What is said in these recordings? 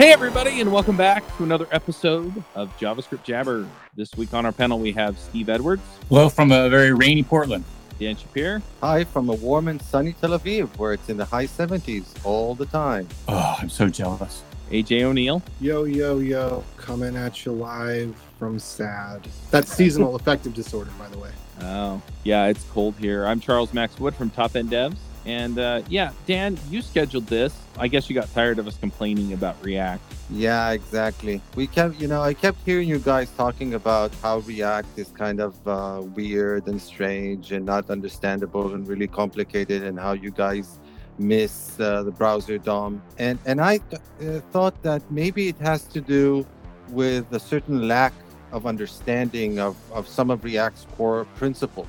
Hey, everybody, and welcome back to another episode of JavaScript Jabber. This week on our panel, we have Steve Edwards, Hello from a very rainy Portland. Dan Shappir, Hi from a warm and sunny Tel Aviv, where it's in the high 70s all the time. Oh, I'm so jealous. AJ O'Neal, Yo, yo, yo, coming at you live from SAD. That's seasonal affective disorder, by the way. Oh, yeah, it's cold here. I'm Charles Max Wood from Top End Devs. And uh, yeah, Dan, you scheduled this. I guess you got tired of us complaining about React. Yeah, exactly. We kept, you know, I kept hearing you guys talking about how React is kind of uh, weird and strange and not understandable and really complicated, and how you guys miss uh, the browser DOM. And and I th- uh, thought that maybe it has to do with a certain lack of understanding of, of some of React's core principles.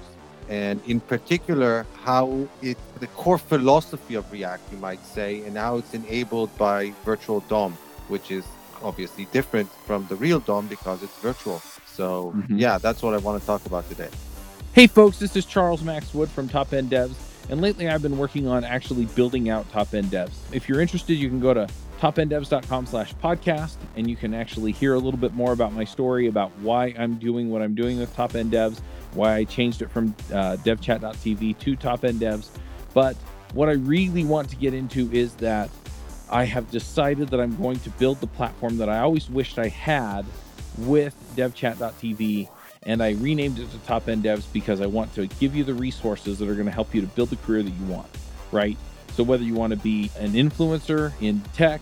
And in particular, how it, the core philosophy of React, you might say, and how it's enabled by virtual DOM, which is obviously different from the real DOM because it's virtual. So, Mhm. yeah, that's what I want to talk about today. Hey, folks, this is Charles Max Wood from Top End Devs. And lately, I've been working on actually building out Top End Devs. If you're interested, you can go to topenddevs.com slash podcast and you can actually hear a little bit more about my story about why I'm doing what I'm doing with Top End Devs, why I changed it from uh, devchat.tv to Top End Devs. But what I really want to get into is that I have decided that I'm going to build the platform that I always wished I had with devchat.tv and I renamed it to Top End Devs because I want to give you the resources that are going to help you to build the career that you want, right? So whether you want to be an influencer in tech,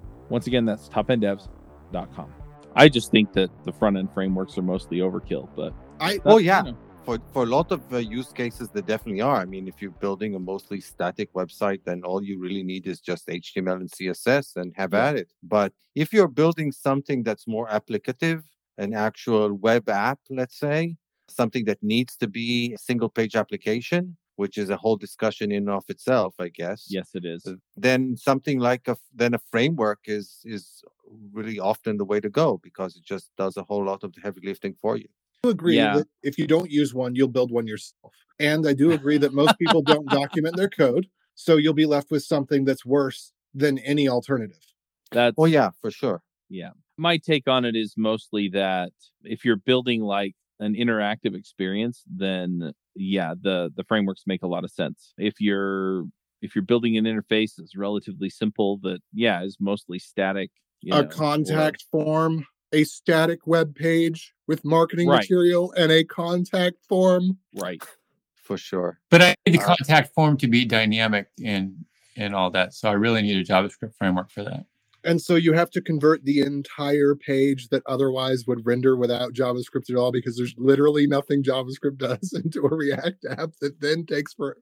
Once again, that's topenddevs.com. I just think that the front end frameworks are mostly overkill, but I that's, yeah. you know, For, for a lot of uh, use cases, they definitely are. I mean, if you're building a mostly static website, then all you really need is just HTML and CSS and have Yeah. at it. But if you're building something that's more applicative, an actual web app, let's say, something that needs to be a single page application, which is a whole discussion in and of itself, I guess. yes, it is. uh, Then something like a f- then a framework is is really often the way to go because it just does a whole lot of the heavy lifting for you. do agree Yeah. that if you don't use one, you'll build one yourself. And I do agree that most people don't document their code. So you'll be left with something that's worse than any alternative. That's Oh yeah, for sure. Yeah. My take on it is mostly that if you're building like an interactive experience, then yeah, the the frameworks make a lot of sense. If you're if you're building an interface that's relatively simple that yeah, is mostly static, you a know, or- contact form, a static web page with marketing Right. material, and a contact form. right. For sure. But I need the Uh, contact form to be dynamic and and all that. So I really need a JavaScript framework for that. And so you have to convert the entire page that otherwise would render without JavaScript at all because there's literally nothing JavaScript does into a React app that then takes for.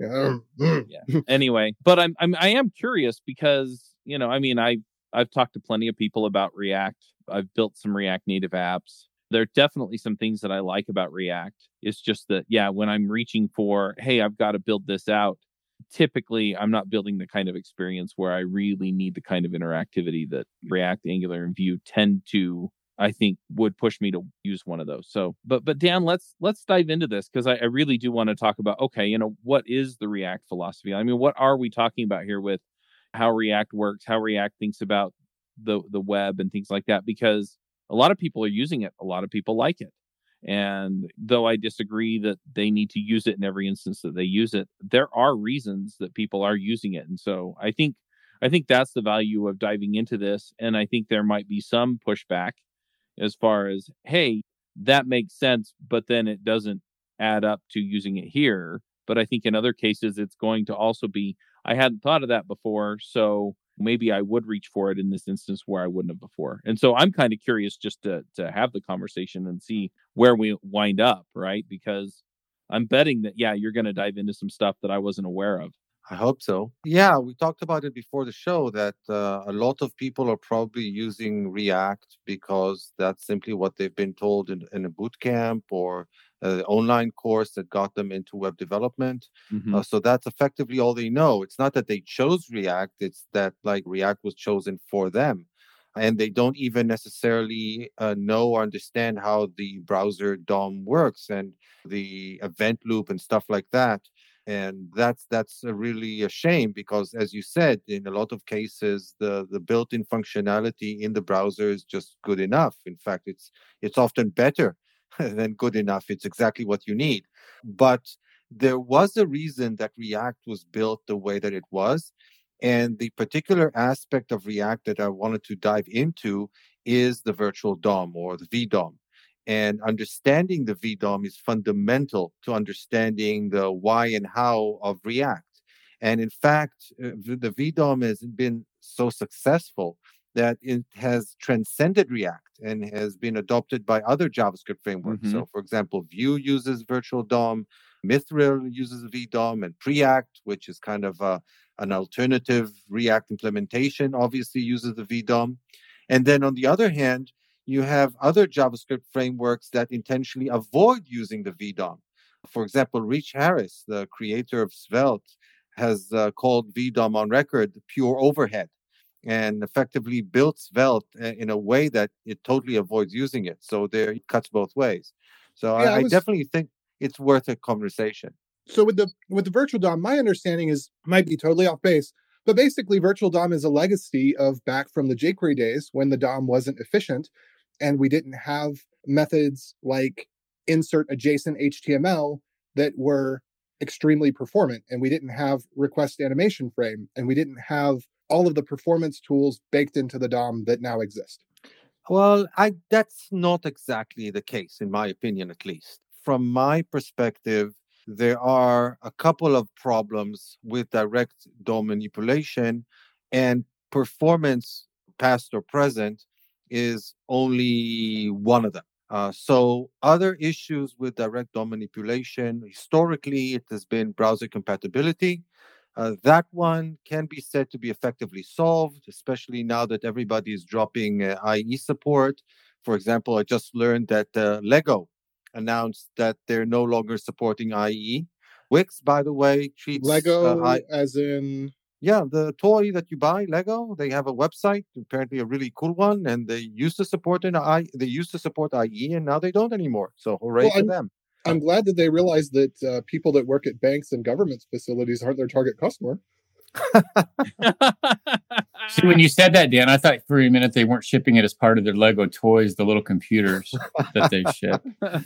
Mm. yeah. Anyway, but I'm I'm I am curious because, you know, I mean, I I've talked to plenty of people about React. I've built some React native apps. There are definitely some things that I like about React. It's just that yeah, when I'm reaching for, hey, I've got to build this out, typically I'm not building the kind of experience where I really need the kind of interactivity that React, Angular, and Vue tend to I think would push me to use one of those. So, but but Dan, let's let's dive into this because I, I really do want to talk about okay, you know, what is the React philosophy? I mean, what are we talking about here with how React works, how React thinks about the the web and things like that? Because a lot of people are using it, a lot of people like it. And though I disagree that they need to use it in every instance that they use it, there are reasons that people are using it. And so I think I think that's the value of diving into this. And I think there might be some pushback as far as, hey, that makes sense, but then it doesn't add up to using it here. But I think in other cases, it's going to also be, I hadn't thought of that before. So maybe I would reach for it in this instance where I wouldn't have before. And so I'm kind of curious just to to have the conversation and see where we wind up, right? Because I'm betting that yeah, you're going to dive into some stuff that I wasn't aware of. I hope so. Yeah, we talked about it before the show that uh, a lot of people are probably using React because that's simply what they've been told in, in a boot camp or an online course that got them into web development. Mhm. Uh, so that's effectively all they know. It's not that they chose React, it's that like React was chosen for them. And they don't even necessarily uh, know or understand how the browser DOM works and the event loop and stuff like that. And that's that's a really a shame because, as you said, in a lot of cases, the the built-in functionality in the browser is just good enough. In fact, it's it's often better than good enough. It's exactly what you need. But there was a reason that React was built the way that it was. And the particular aspect of React that I wanted to dive into is the virtual DOM or the VDOM. And understanding the VDOM is fundamental to understanding the why and how of React. And in fact, uh, the VDOM has been so successful that it has transcended React and has been adopted by other JavaScript frameworks. Mhm. So, for example, Vue uses virtual DOM, Mithril uses VDOM, and Preact, which is kind of uh, an alternative React implementation, obviously uses the VDOM. And then on the other hand, you have other JavaScript frameworks that intentionally avoid using the VDOM. For example, Rich Harris, the creator of Svelte, has uh, called VDOM on record pure overhead and effectively built Svelte uh, in a way that it totally avoids using it. So there it cuts both ways. So Yeah, I I, I was- definitely think it's worth a conversation. So with the with the virtual DOM, my understanding is might be totally off base, but basically virtual DOM is a legacy of back from the jQuery days when the DOM wasn't efficient and we didn't have methods like insert adjacent HTML that were extremely performant and we didn't have request animation frame and we didn't have all of the performance tools baked into the DOM that now exist. Well, I that's not exactly the case, in my opinion, at least. From my perspective, there are a couple of problems with direct DOM manipulation, and performance, past or present, is only one of them. Uh, so, other issues with direct DOM manipulation, historically, it has been browser compatibility. Uh, that one can be said to be effectively solved, especially now that everybody is dropping uh, IE support. For example, I just learned that uh, Lego announced that they're no longer supporting IE. Wix, by the way, treats Lego uh, I- as in yeah, the toy that you buy, Lego, they have a website, apparently a really cool one, and they used to support an I. They used to support IE, and now they don't anymore. So hooray Well, for them! I'm glad that they realize that uh, people that work at banks and government facilities aren't their target customer. See, when you said that, Dan, I thought for a minute they weren't shipping it as part of their Lego toys, the little computers that they ship.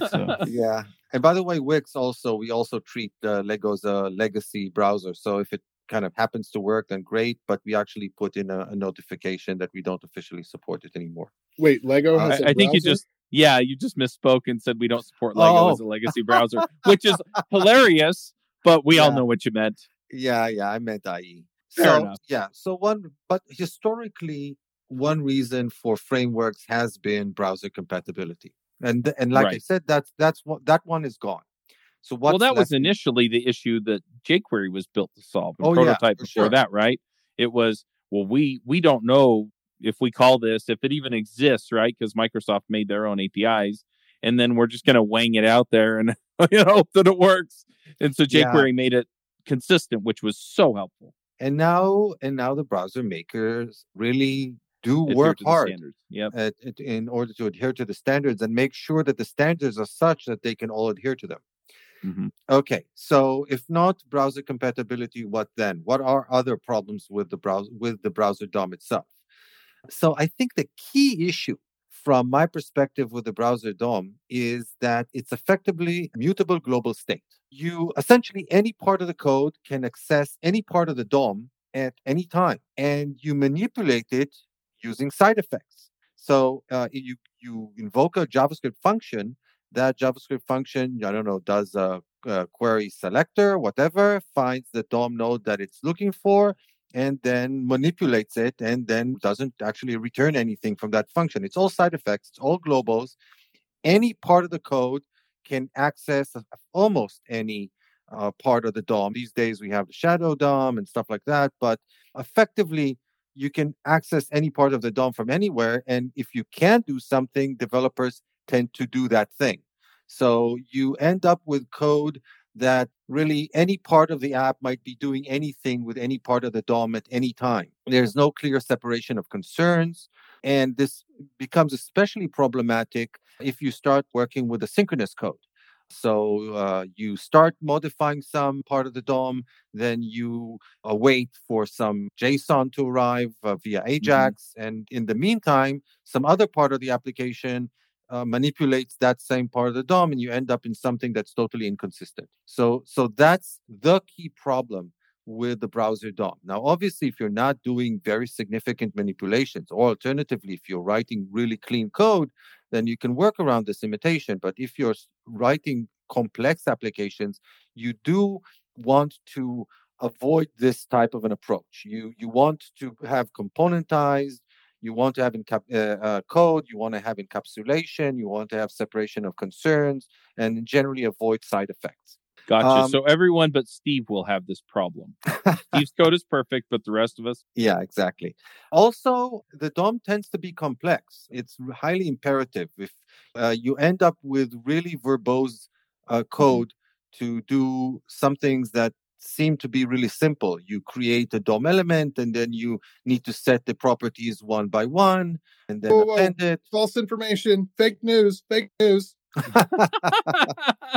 So, yeah. And by the way, Wix also we also treat uh, Lego as a legacy browser. So if it kind of happens to work, then great. But we actually put in a, a notification that we don't officially support it anymore. Wait, Lego Uh, has. I a I think you just yeah, you just misspoke and said we don't support Lego oh. as a Oh. legacy browser, which is hilarious, but we all know what you meant. Yeah, yeah, I meant IE. Fair so enough. yeah, so one, but historically, one reason for frameworks has been browser compatibility, and and like I said, that's that's what that one is gone. So what's well, that was initially the issue that jQuery was built to solve. And Oh, yeah, prototype for before sure. that, right? It was well, we we don't know if we call this if it even exists, right? Because Microsoft made their own APIs, and then we're just going to wang it out there and you know hope that it works. And so Yeah. jQuery made it consistent, which was so helpful. and now and now the browser makers really do Adhere work hard. Yep. at, at- in order to adhere to the standards and make sure that the standards are such that they can all adhere to them. hmm Okay, so if not browser compatibility, what then? What are other problems with the browser with the browser DOM itself? So I think the key issue from my perspective with the browser DOM is that it's effectively mutable global state. You essentially any part of the code can access any part of the DOM at any time, and you manipulate it using side effects. So uh, you you invoke a JavaScript function. That JavaScript function, I don't know, does a, a query selector, whatever, finds the DOM node that it's looking for, and then manipulates it, and then doesn't actually return anything from that function. It's all side effects. It's all globals. Any part of the code can access almost any uh, part of the DOM. These days we have the shadow DOM and stuff like that, but effectively you can access any part of the DOM from anywhere. And if you can't do something, developers tend to do that thing. So you end up with code that really any part of the app might be doing anything with any part of the DOM at any time. There's no clear separation of concerns. And this becomes especially problematic if you start working with asynchronous code. So uh, you start modifying some part of the DOM, then you uh, wait for some JSON to arrive uh, via Mm-hmm. Ajax. And in the meantime, some other part of the application uh, manipulates that same part of the DOM, and you end up in something that's totally inconsistent. So, so that's the key problem with the browser DOM. Now, obviously, if you're not doing very significant manipulations, or alternatively, if you're writing really clean code, then you can work around this limitation. But if you're writing complex applications, you do want to avoid this type of an approach. You you want to have componentized. You want to have encap- uh, uh, code. You want to have encapsulation. You want to have separation of concerns, and generally avoid side effects. Gotcha. Um, so everyone but Steve will have this problem. Steve's code is perfect, but the rest of us, Yeah, exactly. Also, the DOM tends to be complex. It's highly imperative. If uh, you end up with really verbose uh, code to do some things that seem to be really simple, you create a DOM element and then you need to set the properties one by one and then Whoa, whoa. append it. False information, fake news, fake news.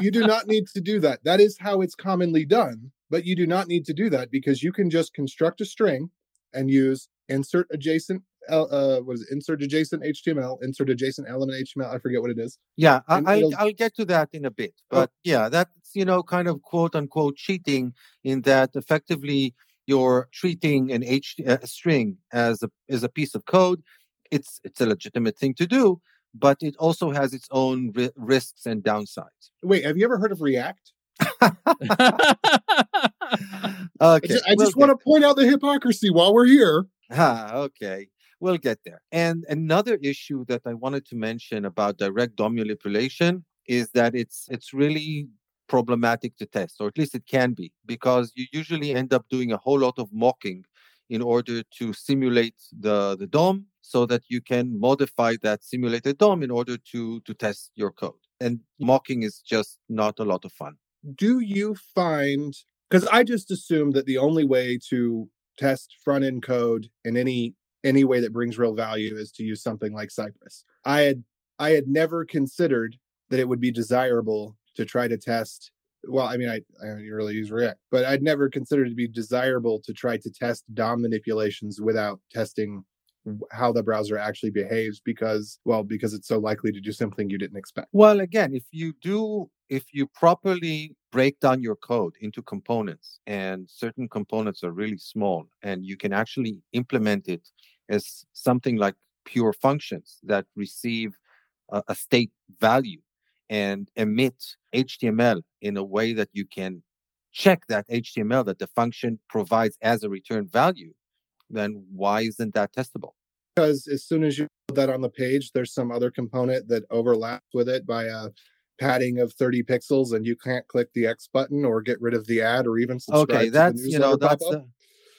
You do not need to do that. That is how it's commonly done, but you do not need to do that because you can just construct a string and use insert adjacent uh what is it insert adjacent html insert adjacent element html i forget what it is Yeah, I, And I'll, I'll get to that in a bit. Oh. But yeah, that's, you know, kind of quote unquote cheating in that effectively you're treating an H a string as a, as a piece of code. It's, it's a legitimate thing to do, but it also has its own ri- risks and downsides. wait have you ever heard of react Okay. i just, I we'll want to point out the hypocrisy while we're here Ah, okay. We'll get there. And another issue that I wanted to mention about direct DOM manipulation is that it's it's really problematic to test, or at least it can be, because you usually end up doing a whole lot of mocking in order to simulate the, the DOM so that you can modify that simulated DOM in order to to test your code. And mocking is just not a lot of fun. do you find because i just assumed that the only way to test front end code in any any way that brings real value is to use something like cypress. I had i had never considered that it would be desirable to try to test well i mean i i don't really use react but i'd never considered it to be desirable to try to test dom manipulations without testing how the browser actually behaves because well because it's so likely to do something you didn't expect. Well, again, if you do, if you properly break down your code into components and certain components are really small and you can actually implement it as something like pure functions that receive a, a state value and emit HTML in a way that you can check that HTML that the function provides as a return value, then why isn't that testable? because as soon as you put that on the page, there's some other component that overlaps with it by a padding of 30 pixels, and you can't click the X button or get rid of the ad or even subscribe okay that's you know that's.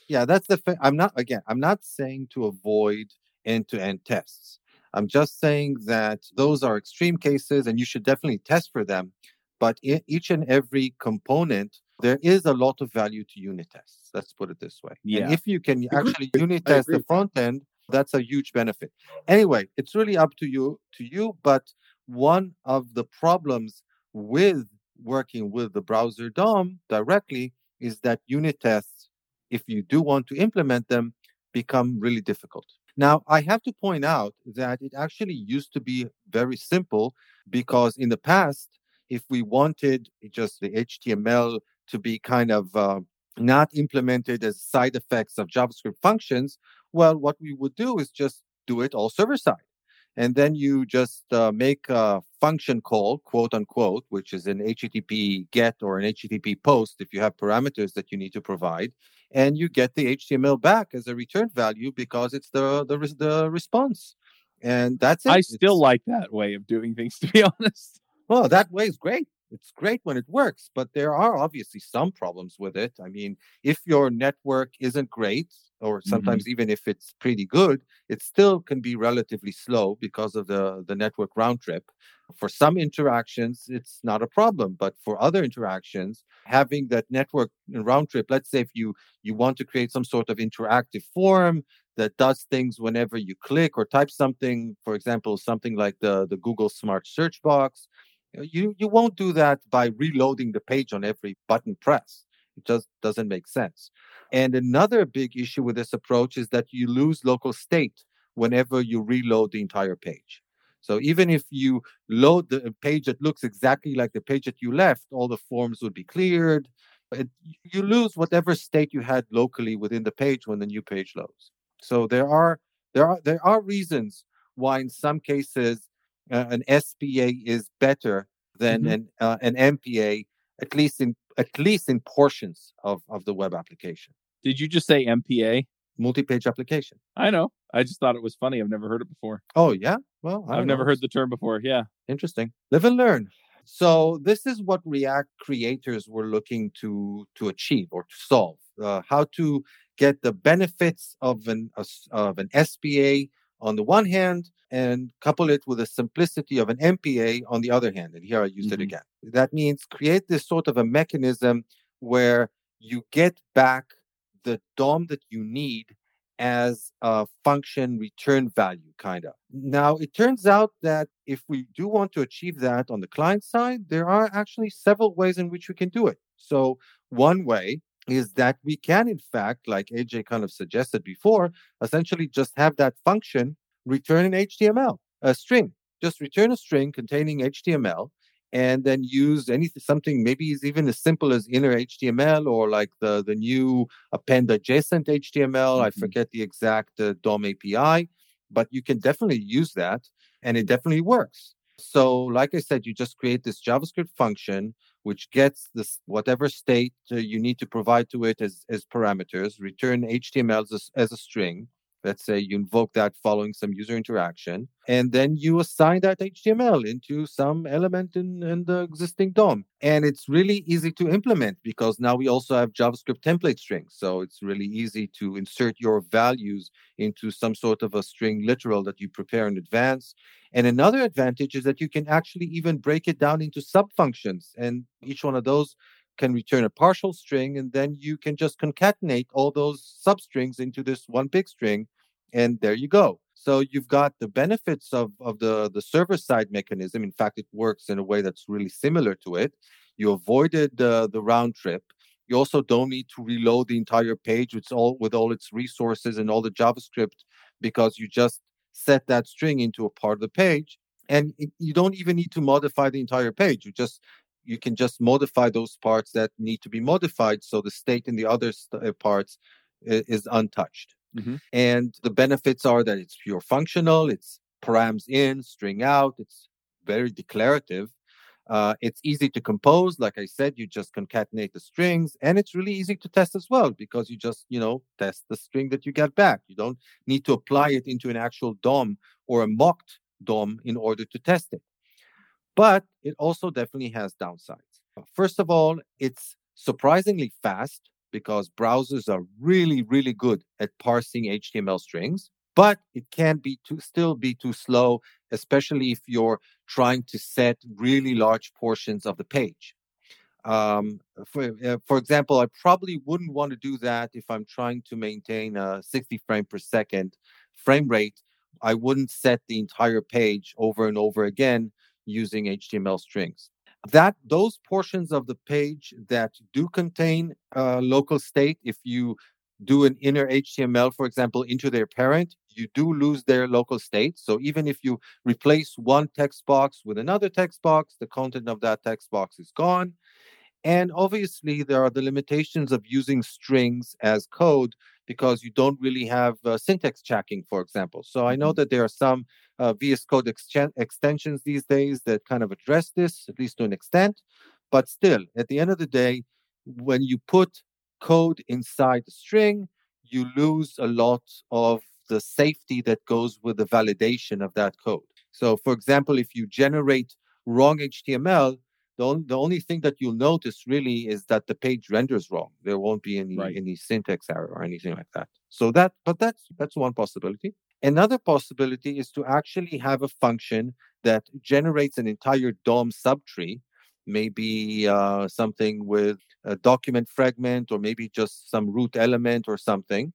Yeah that's the fa- i'm not again i'm not saying to avoid end-to-end tests. I'm just saying that those are extreme cases and you should definitely test for them but in each and every component there is a lot of value to unit tests let's put it this way. Yeah. and if you can actually unit test the front end that's a huge benefit. Anyway it's really up to you to you but one of the problems with working with the browser DOM directly is that unit tests, if you do want to implement them, become really difficult. Now, I have to point out that it actually used to be very simple because in the past, if we wanted just the HTML to be kind of uh, not implemented as side effects of JavaScript functions, well, what we would do is just do it all server side. And then you just uh, make a function call, quote unquote, which is an HTTP get or an HTTP post if you have parameters that you need to provide, and you get the HTML back as a return value because it's the the, the response, and that's it. I still It's- like that way of doing things, to be honest. well, that way is great. it's great when it works, but there are obviously some problems with it. I mean, if your network isn't great, or Mm-hmm. sometimes even if it's pretty good, it still can be relatively slow because of the, the network round trip. For some interactions, it's not a problem, but for other interactions, having that network round trip, let's say if you you want to create some sort of interactive form that does things whenever you click or type something, for example, something like the, the Google Smart Search box, you you won't do that by reloading the page on every button press. It just doesn't make sense. And another big issue with this approach is that you lose local state whenever you reload the entire page. So even if you load the page that looks exactly like the page that you left, all the forms would be cleared. It, you lose whatever state you had locally within the page when the new page loads. So there are there are there are reasons why in some cases uh, an SPA is better than Mhm. an uh, an MPA, at least in at least in portions of, of the web application, Did you just say MPA? multi-page application. I know. I just thought it was funny. I've never heard it before. Oh yeah, well I've don't never heard the term before. Yeah. Interesting. Live and learn. So this is what React creators were looking to to achieve or to solve. Uh, how to get the benefits of an of an SPA on the one hand and couple it with the simplicity of an MPA on the other hand. And here I use it Mhm. again. That means create this sort of a mechanism where you get back the DOM that you need as a function return value, kind of. Now, it turns out that if we do want to achieve that on the client side, there are actually several ways in which we can do it. So, one way is that we can, in fact, like AJ kind of suggested before, essentially just have that function return an HTML, a string. Just return a string containing HTML and then use anything something maybe is even as simple as inner HTML or like the the new append adjacent HTML. I Mhm. forget the exact uh, DOM API, but you can definitely use that, and it definitely works. So, like I said, you just create this JavaScript function which gets this whatever state uh, you need to provide to it as as parameters. Return HTML as as a string. Let's say you invoke that following some user interaction, and then you assign that HTML into some element in, in the existing DOM. And it's really easy to implement because now we also have JavaScript template strings. So it's really easy to insert your values into some sort of a string literal that you prepare in advance. And another advantage is that you can actually even break it down into subfunctions. And each one of those can return a partial string, and then you can just concatenate all those substrings into this one big string, and there you go. So you've got the benefits of, of the, the server side mechanism. In fact, it works in a way that's really similar to it. You avoided uh, the round trip. You also don't need to reload the entire page with all with all its resources and all the JavaScript because you just set that string into a part of the page, and you don't even need to modify the entire page. You just you can just modify those parts that need to be modified so the state in the other st- uh, parts i- is untouched. Mhm. And the benefits are that it's pure functional, it's params in, string out, it's very declarative. Uh, it's easy to compose. Like I said, you just concatenate the strings, and it's really easy to test as well because you just, you know, test the string that you get back. You don't need to apply it into an actual DOM or a mocked DOM in order to test it but it also definitely has downsides. First of all, it's surprisingly fast because browsers are really, really good at parsing HTML strings, but it can be too, still be too slow, especially if you're trying to set really large portions of the page. Um, for, uh, for example, I probably wouldn't want to do that if I'm trying to maintain a 60 frame per second frame rate. I wouldn't set the entire page over and over again using HTML strings. That those portions of the page that do contain uh, local state, if you do an inner HTML, for example, into their parent, you do lose their local state. So even if you replace one text box with another text box, the content of that text box is gone. And obviously, there are the limitations of using strings as code because you don't really have uh, syntax checking, for example. So I know that there are some uh, VS Code ex- extensions these days that kind of address this, at least to an extent. But still, at the end of the day, when you put code inside the string, you lose a lot of the safety that goes with the validation of that code. So, for example, if you generate wrong HTML, The, on, the only thing that you'll notice really is that the page renders wrong. There won't be any Right. any syntax error or anything like that. So that, but that's that's one possibility. Another possibility is to actually have a function that generates an entire DOM subtree, maybe uh, something with a document fragment or maybe just some root element or something.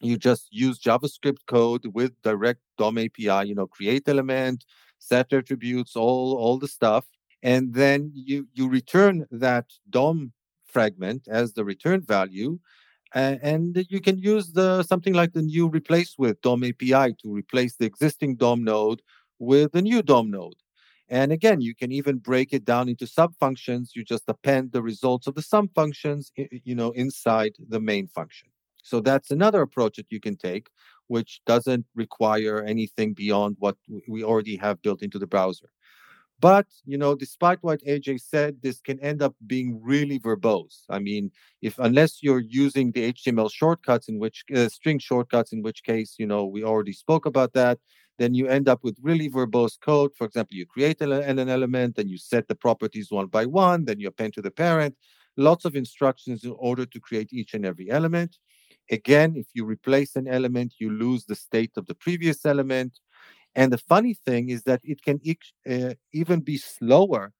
You just use JavaScript code with direct DOM API, you know, create element, set attributes, all all the stuff, and then you you return that DOM fragment as the return value, a- and you can use the something like the new replace with DOM API to replace the existing DOM node with the new DOM node. And again, you can even break it down into sub functions. You just append the results of the sum functions, you know, inside the main function. So that's another approach that you can take, which doesn't require anything beyond what we already have built into the browser. But you know, despite what AJ said, this can end up being really verbose. I mean, if unless you're using the HTML shortcuts, in which uh, string shortcuts, in which case, you know, we already spoke about that then you end up with really verbose code. For example, you create an, an element, then you set the properties one by one, then you append to the parent. Lots of instructions in order to create each and every element. Again, if you replace an element, you lose the state of the previous element. And the funny thing is that it can uh, even be slower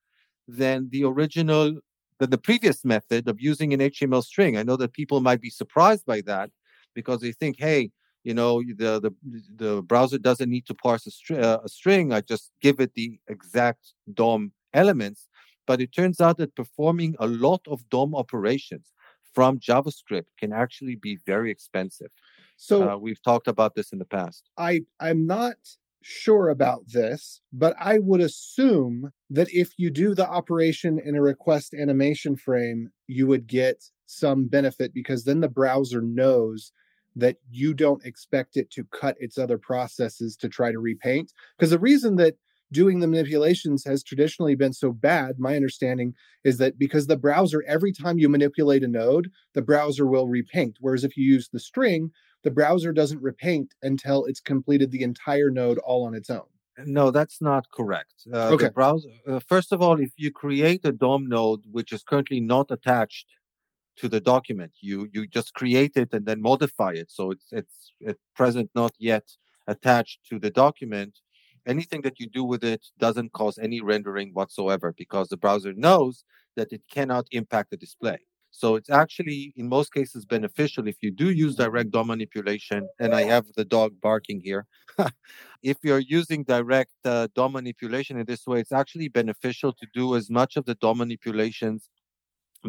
than the original, than the previous method of using an HTML string. I know that people might be surprised by that because they think, hey, you know the the the browser doesn't need to parse a, str- uh, a string. I just give it the exact dom elements. But it turns out that performing a lot of dom operations from javascript can actually be very expensive. So uh, we've talked about this in the past. I I'm not sure about this, but I would assume that if you do the operation in a request animation frame, you would get some benefit because then the browser knows that you don't expect it to cut its other processes to try to repaint. Because the reason that doing the manipulations has traditionally been so bad, my understanding is that because the browser, every time you manipulate a node, the browser will repaint. Whereas if you use the string, the browser doesn't repaint until it's completed the entire node all on its own. no that's not correct uh, Okay. the browser uh, first of all if you create a dom node which is currently not attached to the document you you just create it and then modify it so it's it's at present not yet attached to the document anything that you do with it doesn't cause any rendering whatsoever because the browser knows that it cannot impact the display so it's actually in most cases beneficial if you do use direct DOM manipulation and i have the dog barking here if you're using direct uh, DOM manipulation in this way it's actually beneficial to do as much of the DOM manipulations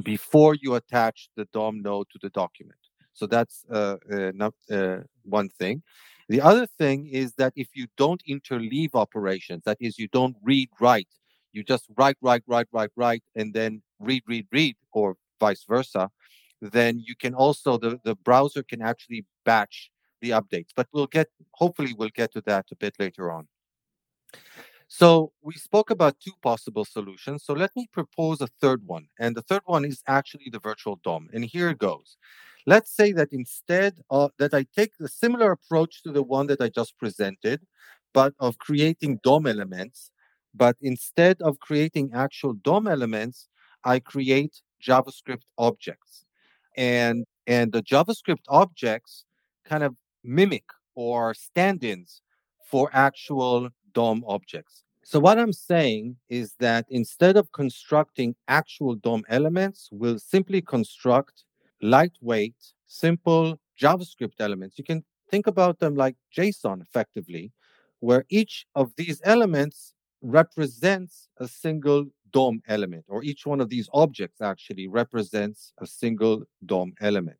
before you attach the DOM node to the document. So that's uh, uh, not, uh, one thing. The other thing is that if you don't interleave operations, that is, you don't read, write, you just write, write, write, write, write, and then read, read, read, or vice versa, then you can also, the, the browser can actually batch the updates. But we'll get, hopefully, we'll get to that a bit later on. So we spoke about two possible solutions. So let me propose a third one. And the third one is actually the virtual DOM. And here it goes. Let's say that instead of that I take a similar approach to the one that I just presented, but of creating DOM elements. But instead of creating actual DOM elements, I create JavaScript objects. And and the JavaScript objects kind of mimic or stand-ins for actual DOM objects. So what I'm saying is that instead of constructing actual DOM elements, we'll simply construct lightweight, simple JavaScript elements. You can think about them like JSON effectively, where each of these elements represents a single DOM element, or each one of these objects actually represents a single DOM element.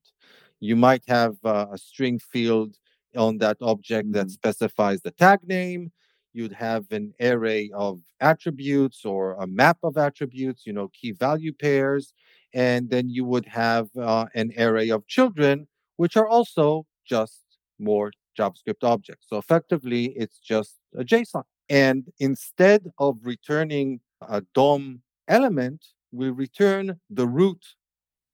You might have uh, a string field on that object that specifies the tag name. You'd have an array of attributes or a map of attributes, you know, key value pairs. And then you would have uh, an array of children, which are also just more JavaScript objects. So effectively, it's just a JSON. And instead of returning a DOM element, will return the root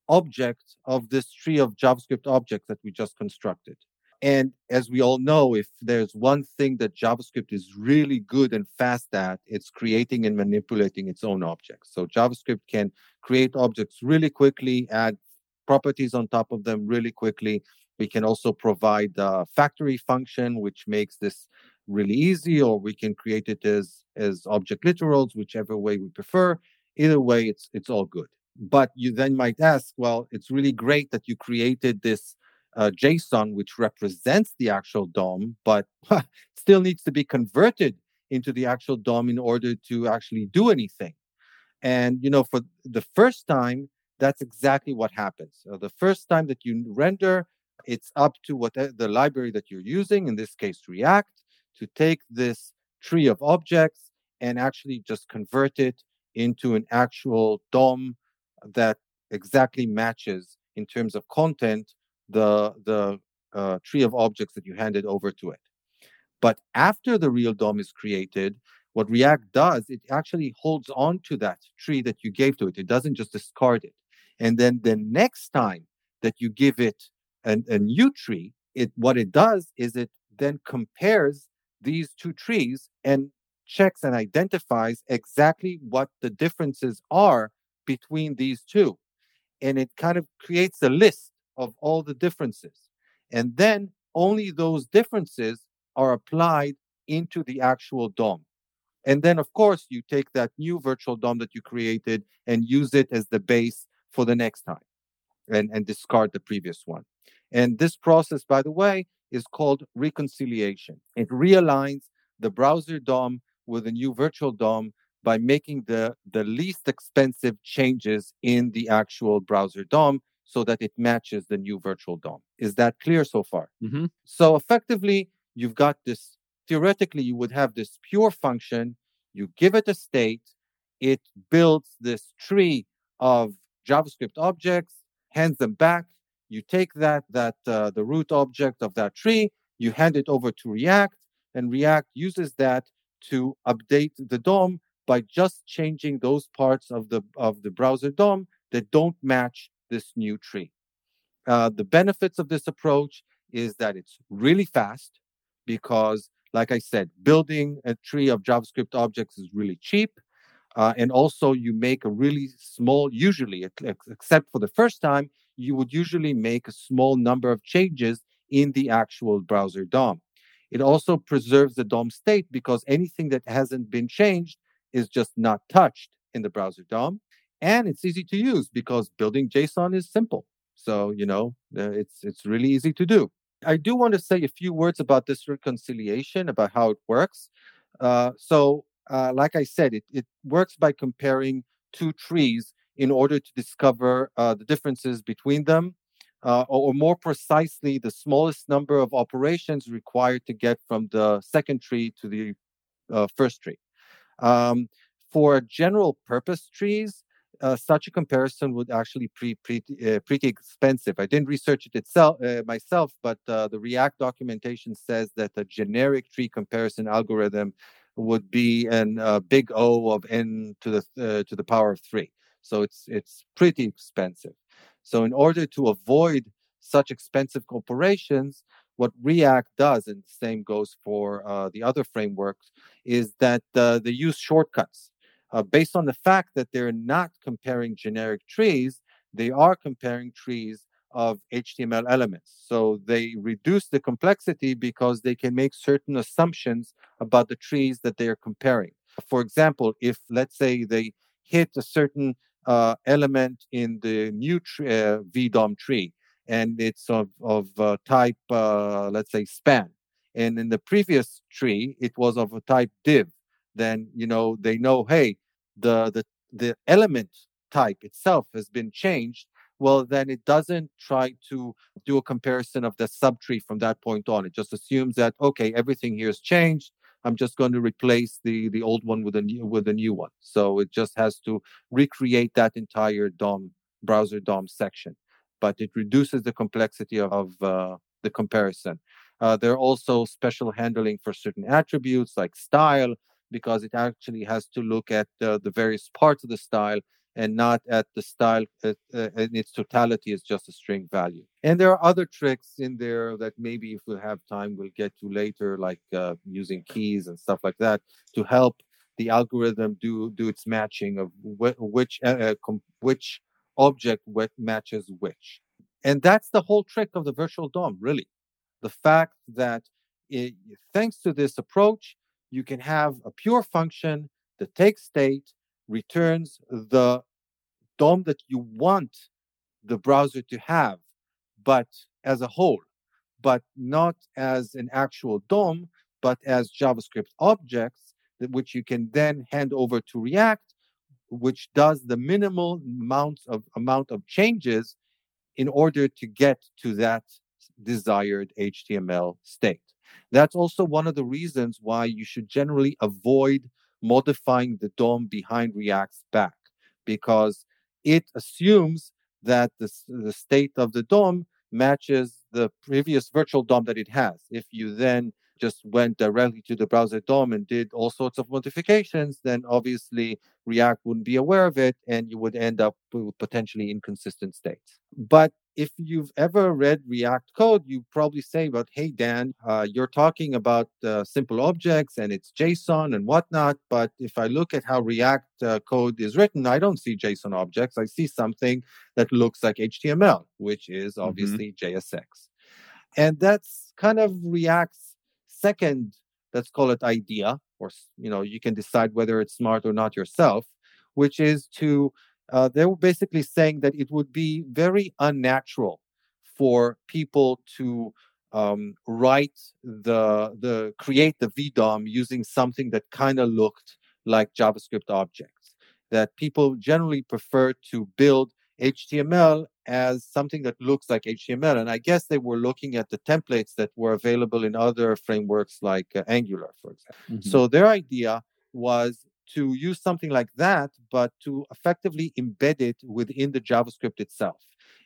object of this tree of JavaScript objects that we just constructed. And as we all know, if there's one thing that JavaScript is really good and fast at, it's creating and manipulating its own objects. So JavaScript can create objects really quickly, add properties on top of them really quickly. We can also provide a factory function, which makes this really easy, or we can create it as, as object literals, whichever way we prefer. Either way, it's it's all good. But you then might ask, well, it's really great that you created this uh, JSON, which represents the actual DOM, but still needs to be converted into the actual DOM in order to actually do anything. And you know, for the first time, that's exactly what happens. So the first time that you render, it's up to what the library that you're using, in this case React, to take this tree of objects and actually just convert it into an actual DOM that exactly matches in terms of content the the uh, tree of objects that you handed over to it. But after the real DOM is created, what React does, it actually holds on to that tree that you gave to it. It doesn't just discard it. And then the next time that you give it an, a new tree, it what it does is it then compares these two trees and checks and identifies exactly what the differences are between these two. And it kind of creates a list of all the differences. And then only those differences are applied into the actual DOM. And then, of course, you take that new virtual DOM that you created and use it as the base for the next time and, and discard the previous one. And this process, by the way, is called reconciliation. It realigns the browser DOM with a new virtual DOM by making the, the least expensive changes in the actual browser DOM so that it matches the new virtual DOM. Is that clear so far? Mm-hmm. So effectively, you've got this, theoretically, you would have this pure function, you give it a state, it builds this tree of JavaScript objects, hands them back. You take that, that uh, the root object of that tree, you hand it over to React, and React uses that to update the DOM by just changing those parts of the of the browser DOM that don't match this new tree. Uh, the benefits of this approach is that it's really fast because, like I said, building a tree of JavaScript objects is really cheap. Uh, and also, you make a really small, usually, except for the first time, you would usually make a small number of changes in the actual browser DOM. It also preserves the DOM state because anything that hasn't been changed is just not touched in the browser DOM and it's easy to use because building JSON is simple. So you know uh, it's it's really easy to do. I do want to say a few words about this reconciliation, about how it works. Uh, so, uh, like I said, it, it works by comparing two trees in order to discover uh, the differences between them, uh, or, or, more precisely, the smallest number of operations required to get from the second tree to the uh, first tree. Um, for general purpose trees, uh, such a comparison would actually be pretty, uh, pretty expensive. I didn't research it itself uh, myself, but the React documentation says that a generic tree comparison algorithm would be an big O of n to the to the power of three. So it's it's pretty expensive. So in order to avoid such expensive operations, what React does, and the same goes for the other frameworks, is that they use shortcuts uh, based on the fact that they're not comparing generic trees, they are comparing trees of HTML elements. So they reduce the complexity because they can make certain assumptions about the trees that they are comparing. For example, if let's say they hit a certain uh, element in the new uh, VDOM tree, and it's of, of uh, type, uh, let's say, span. And in the previous tree, it was of a type div. Then you know they know hey the the the element type itself has been changed. Well then it doesn't try to do a comparison of the subtree from that point on. It just assumes that okay everything here has changed i'm just going to replace the the old one with a new with a new one. So it just has to recreate that entire dom browser dom section but it reduces the complexity of uh, the comparison. Uh, there are also special handling for certain attributes like style, because it actually has to look at uh, the various parts of the style and not at the style uh, uh, in its totality as just a string value. And there are other tricks in there that maybe if we have time, we'll get to later, like uh, using keys and stuff like that to help the algorithm do do its matching of wh- which uh, uh, com- which object what matches which. And that's the whole trick of the virtual DOM, really. The fact that it, thanks to this approach, you can have a pure function that takes state, returns the DOM that you want the browser to have, but as a whole, but not as an actual DOM, but as JavaScript objects, which you can then hand over to React, which does the minimal amount of amount of changes in order to get to that desired HTML state. That's also one of the reasons why you should generally avoid modifying the DOM behind React's back, because it assumes that the, the state of the DOM matches the previous virtual DOM that it has. If you then just went directly to the browser DOM and did all sorts of modifications, then obviously React wouldn't be aware of it and you would end up with potentially inconsistent states. But if you've ever read React code, you probably say, "But hey, Dan, uh, you're talking about uh, simple objects and it's JSON and whatnot." But if I look at how React uh, code is written, I don't see JSON objects. I see something that looks like HTML, which is mm-hmm. obviously mm-hmm. JSX. And that's kind of React's second, let's call it idea, or you know, you can decide whether it's smart or not yourself, which is to uh, they were basically saying that it would be very unnatural for people to um, write the the create the VDOM using something that kind of looked like JavaScript objects. That people generally prefer to build HTML as something that looks like HTML. And I guess they were looking at the templates that were available in other frameworks like uh, Angular, for example. Mm-hmm. So their idea was to use something like that, but to effectively embed it within the JavaScript itself.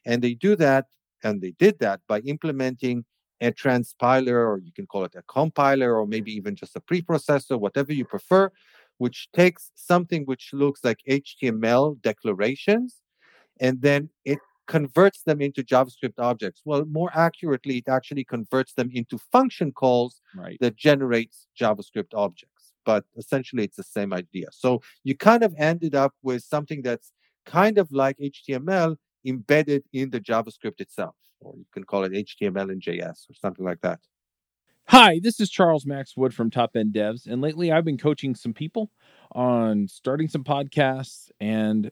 And they do that, and they did that by implementing a transpiler, or you can call it a compiler, or maybe even just a preprocessor, whatever you prefer, which takes something which looks like HTML declarations, and then it converts them into JavaScript objects. Well, more accurately, it actually converts them into function calls right. that generates JavaScript objects but essentially it's the same idea. So you kind of ended up with something that's kind of like HTML embedded in the JavaScript itself, or you can call it HTML and JS or something like that. Hi, this is Charles Max Wood from Top End Devs, and lately I've been coaching some people on starting some podcasts and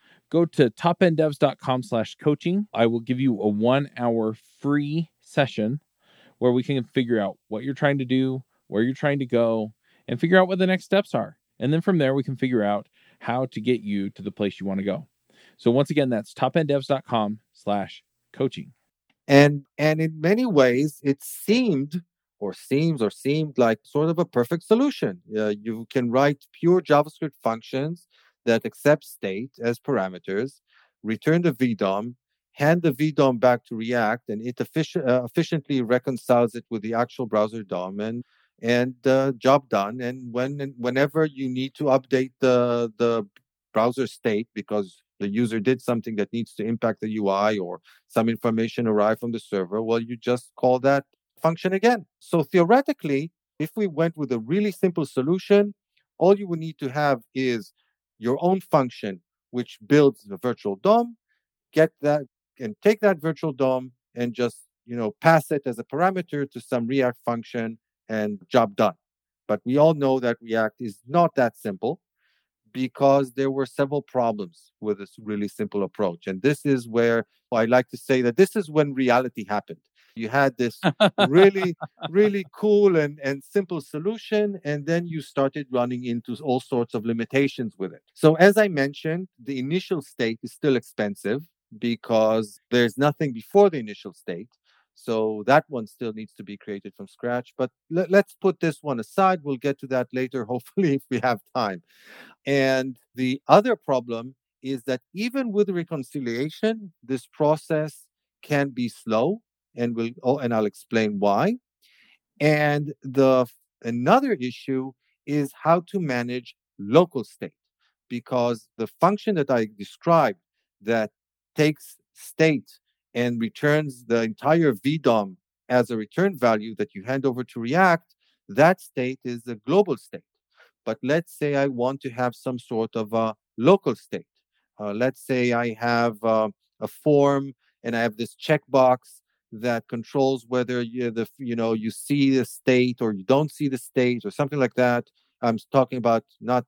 go to topenddevs.com slash coaching. I will give you a one hour free session where we can figure out what you're trying to do, where you're trying to go, and figure out what the next steps are. And then from there, we can figure out how to get you to the place you want to go. So once again, that's topenddevs.com slash coaching. And and in many ways, it seemed or seems or seemed like sort of a perfect solution. Uh, you can write pure JavaScript functions that accepts state as parameters, return the VDOM, hand the VDOM back to React, and it effic- uh, efficiently reconciles it with the actual browser DOM. And and uh, job done. And when whenever you need to update the the browser state because the user did something that needs to impact the UI or some information arrived from the server, well, you just call that function again. So theoretically, if we went with a really simple solution, all you would need to have is your own function which builds the virtual DOM, get that and take that virtual DOM and just you know pass it as a parameter to some React function and job done. But we all know that React is not that simple because there were several problems with this really simple approach. And this is where I like to say that this is when reality happened. You had this really, really cool and, and simple solution, and then you started running into all sorts of limitations with it. So, as I mentioned, the initial state is still expensive because there's nothing before the initial state. So that one still needs to be created from scratch. But let, us put this one aside. We'll get to that later, hopefully, if we have time. And the other problem is that even with reconciliation, this process can be slow, and we'll oh, and I'll explain why. And the another issue is how to manage local state, because the function that I described that takes state and returns the entire VDOM as a return value that you hand over to React, that state is a global state. But let's say I want to have some sort of a local state. Uh, let's say I have uh, a form and I have this checkbox that controls whether you the you know you see the state or you don't see the state or something like that. I'm talking about not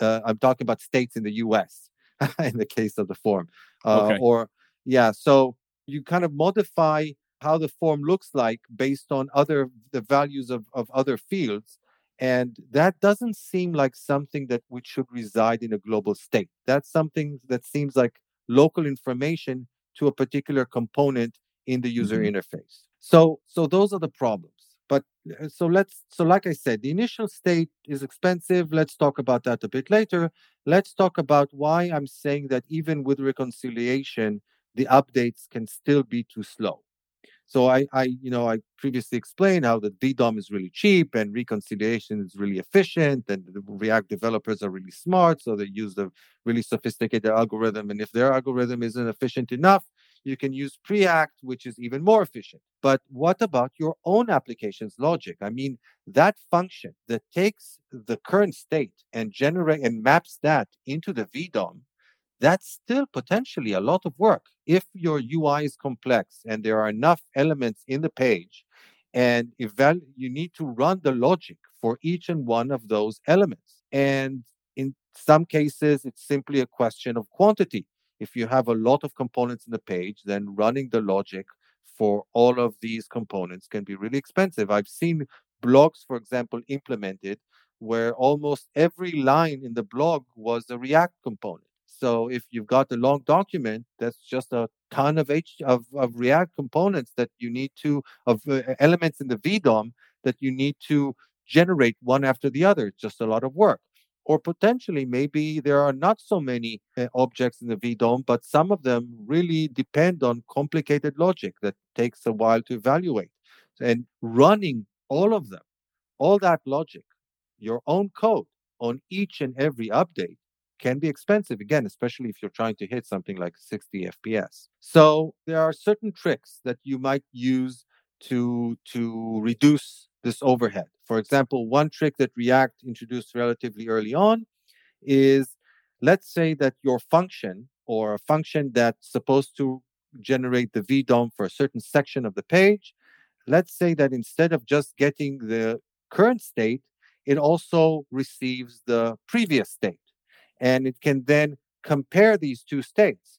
uh, I'm talking about states in the U.S. in the case of the form, uh, okay. or yeah. So you kind of modify how the form looks like based on other the values of, of other fields and that doesn't seem like something that which should reside in a global state that's something that seems like local information to a particular component in the user mm-hmm. interface so so those are the problems but uh, so let's so like i said the initial state is expensive let's talk about that a bit later let's talk about why i'm saying that even with reconciliation the updates can still be too slow. So I, I, you know, I previously explained how the VDOM is really cheap and reconciliation is really efficient, and the React developers are really smart, so they use the really sophisticated algorithm. And if their algorithm isn't efficient enough, you can use Preact, which is even more efficient. But what about your own application's logic? I mean, that function that takes the current state and generate and maps that into the VDOM that's still potentially a lot of work. If your UI is complex and there are enough elements in the page, and eval- you need to run the logic for each and one of those elements. And in some cases, it's simply a question of quantity. If you have a lot of components in the page, then running the logic for all of these components can be really expensive. I've seen blogs, for example, implemented where almost every line in the blog was a React component. So if you've got a long document, that's just a ton of H of, of React components that you need to of uh, elements in the VDOM that you need to generate one after the other. It's just a lot of work. Or potentially, maybe there are not so many uh, objects in the VDOM, but some of them really depend on complicated logic that takes a while to evaluate. And running all of them, all that logic, your own code on each and every update can be expensive again especially if you're trying to hit something like 60 fps so there are certain tricks that you might use to to reduce this overhead for example one trick that react introduced relatively early on is let's say that your function or a function that's supposed to generate the vdom for a certain section of the page let's say that instead of just getting the current state it also receives the previous state and it can then compare these two states.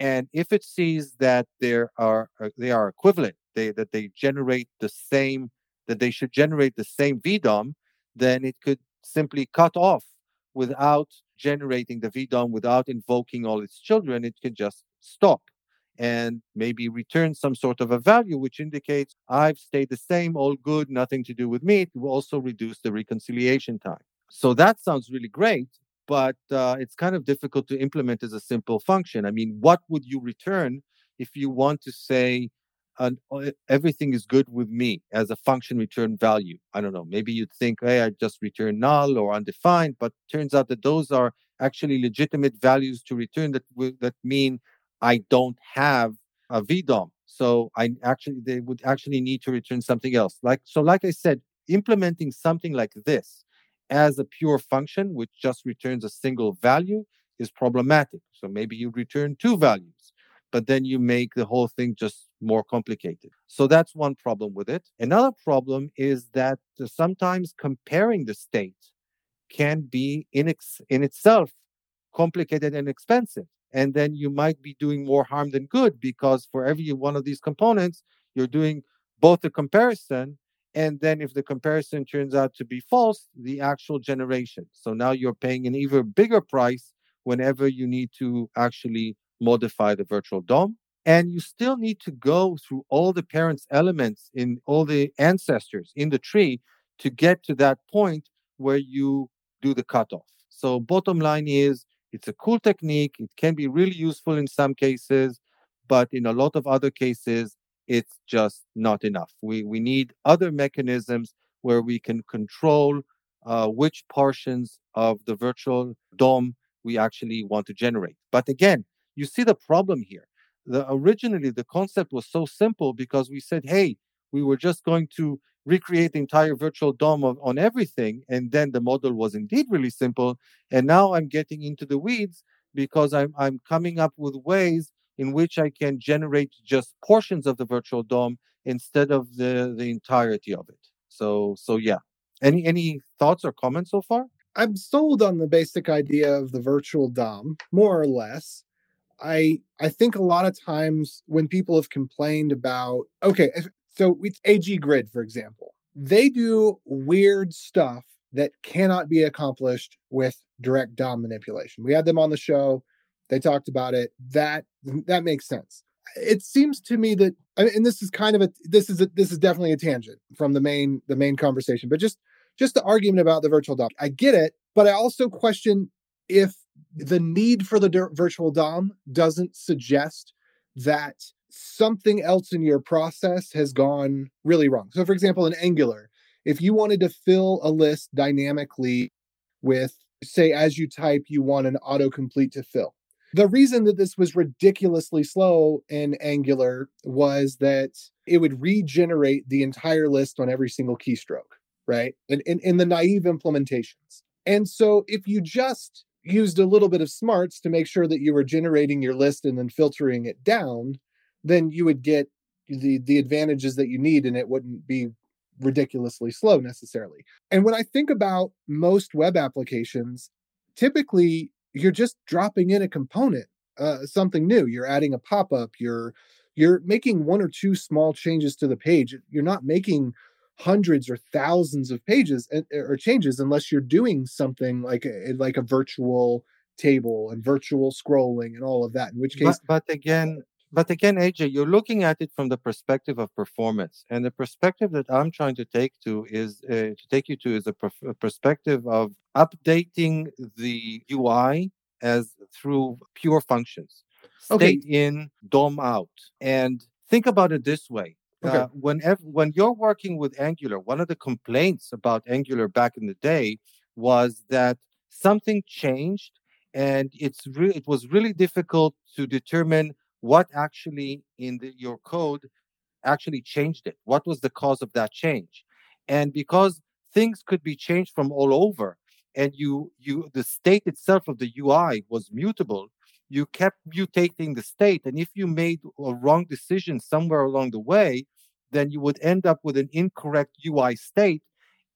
And if it sees that there are uh, they are equivalent, they that they generate the same that they should generate the same VDOM, then it could simply cut off without generating the VDOM, without invoking all its children. It could just stop and maybe return some sort of a value which indicates I've stayed the same, all good, nothing to do with me. It will also reduce the reconciliation time. So that sounds really great but uh, it's kind of difficult to implement as a simple function. I mean, what would you return if you want to say uh, everything is good with me as a function return value? I don't know. Maybe you'd think, hey, I just return null or undefined, but turns out that those are actually legitimate values to return that that mean I don't have a VDOM. So I actually they would actually need to return something else. Like so, like I said, implementing something like this as a pure function, which just returns a single value, is problematic. So maybe you return two values, but then you make the whole thing just more complicated. So that's one problem with it. Another problem is that sometimes comparing the state can be in, ex- in itself complicated and expensive. And then you might be doing more harm than good because for every one of these components, you're doing both the comparison and then if the comparison turns out to be false, the actual generation. So now you're paying an even bigger price whenever you need to actually modify the virtual DOM. And you still need to go through all the parents' elements in all the ancestors in the tree to get to that point where you do the cutoff. So, bottom line is it's a cool technique. It can be really useful in some cases, but in a lot of other cases, it's just not enough. We, we need other mechanisms where we can control uh, which portions of the virtual DOM we actually want to generate. But again, you see the problem here. The, originally, the concept was so simple because we said, hey, we were just going to recreate the entire virtual DOM of, on everything. And then the model was indeed really simple. And now I'm getting into the weeds because I'm, I'm coming up with ways in which I can generate just portions of the virtual DOM instead of the, the entirety of it. So, so yeah. Any, any thoughts or comments so far? I'm sold on the basic idea of the virtual DOM, more or less. I I think a lot of times when people have complained about okay, so it's AG Grid, for example. They do weird stuff that cannot be accomplished with direct DOM manipulation. We had them on the show. They talked about it. That that makes sense. It seems to me that, and this is kind of a this is a, this is definitely a tangent from the main the main conversation, but just just the argument about the virtual DOM. I get it, but I also question if the need for the virtual DOM doesn't suggest that something else in your process has gone really wrong. So, for example, in Angular, if you wanted to fill a list dynamically with, say, as you type, you want an autocomplete to fill. The reason that this was ridiculously slow in Angular was that it would regenerate the entire list on every single keystroke, right? And in, in the naive implementations. And so if you just used a little bit of smarts to make sure that you were generating your list and then filtering it down, then you would get the the advantages that you need and it wouldn't be ridiculously slow necessarily. And when I think about most web applications, typically you're just dropping in a component, uh, something new. You're adding a pop-up, you're you're making one or two small changes to the page. You're not making hundreds or thousands of pages eh, or changes unless you're doing something like a, like a virtual table and virtual scrolling and all of that in which case but, but again but again, AJ, you're looking at it from the perspective of performance, and the perspective that I'm trying to take to is uh, to take you to is a, pr- a perspective of updating the UI as through pure functions, okay. state in, DOM out, and think about it this way. Okay. Uh, whenever when you're working with Angular, one of the complaints about Angular back in the day was that something changed, and it's re- it was really difficult to determine what actually in the, your code actually changed it what was the cause of that change and because things could be changed from all over and you you the state itself of the ui was mutable you kept mutating the state and if you made a wrong decision somewhere along the way then you would end up with an incorrect ui state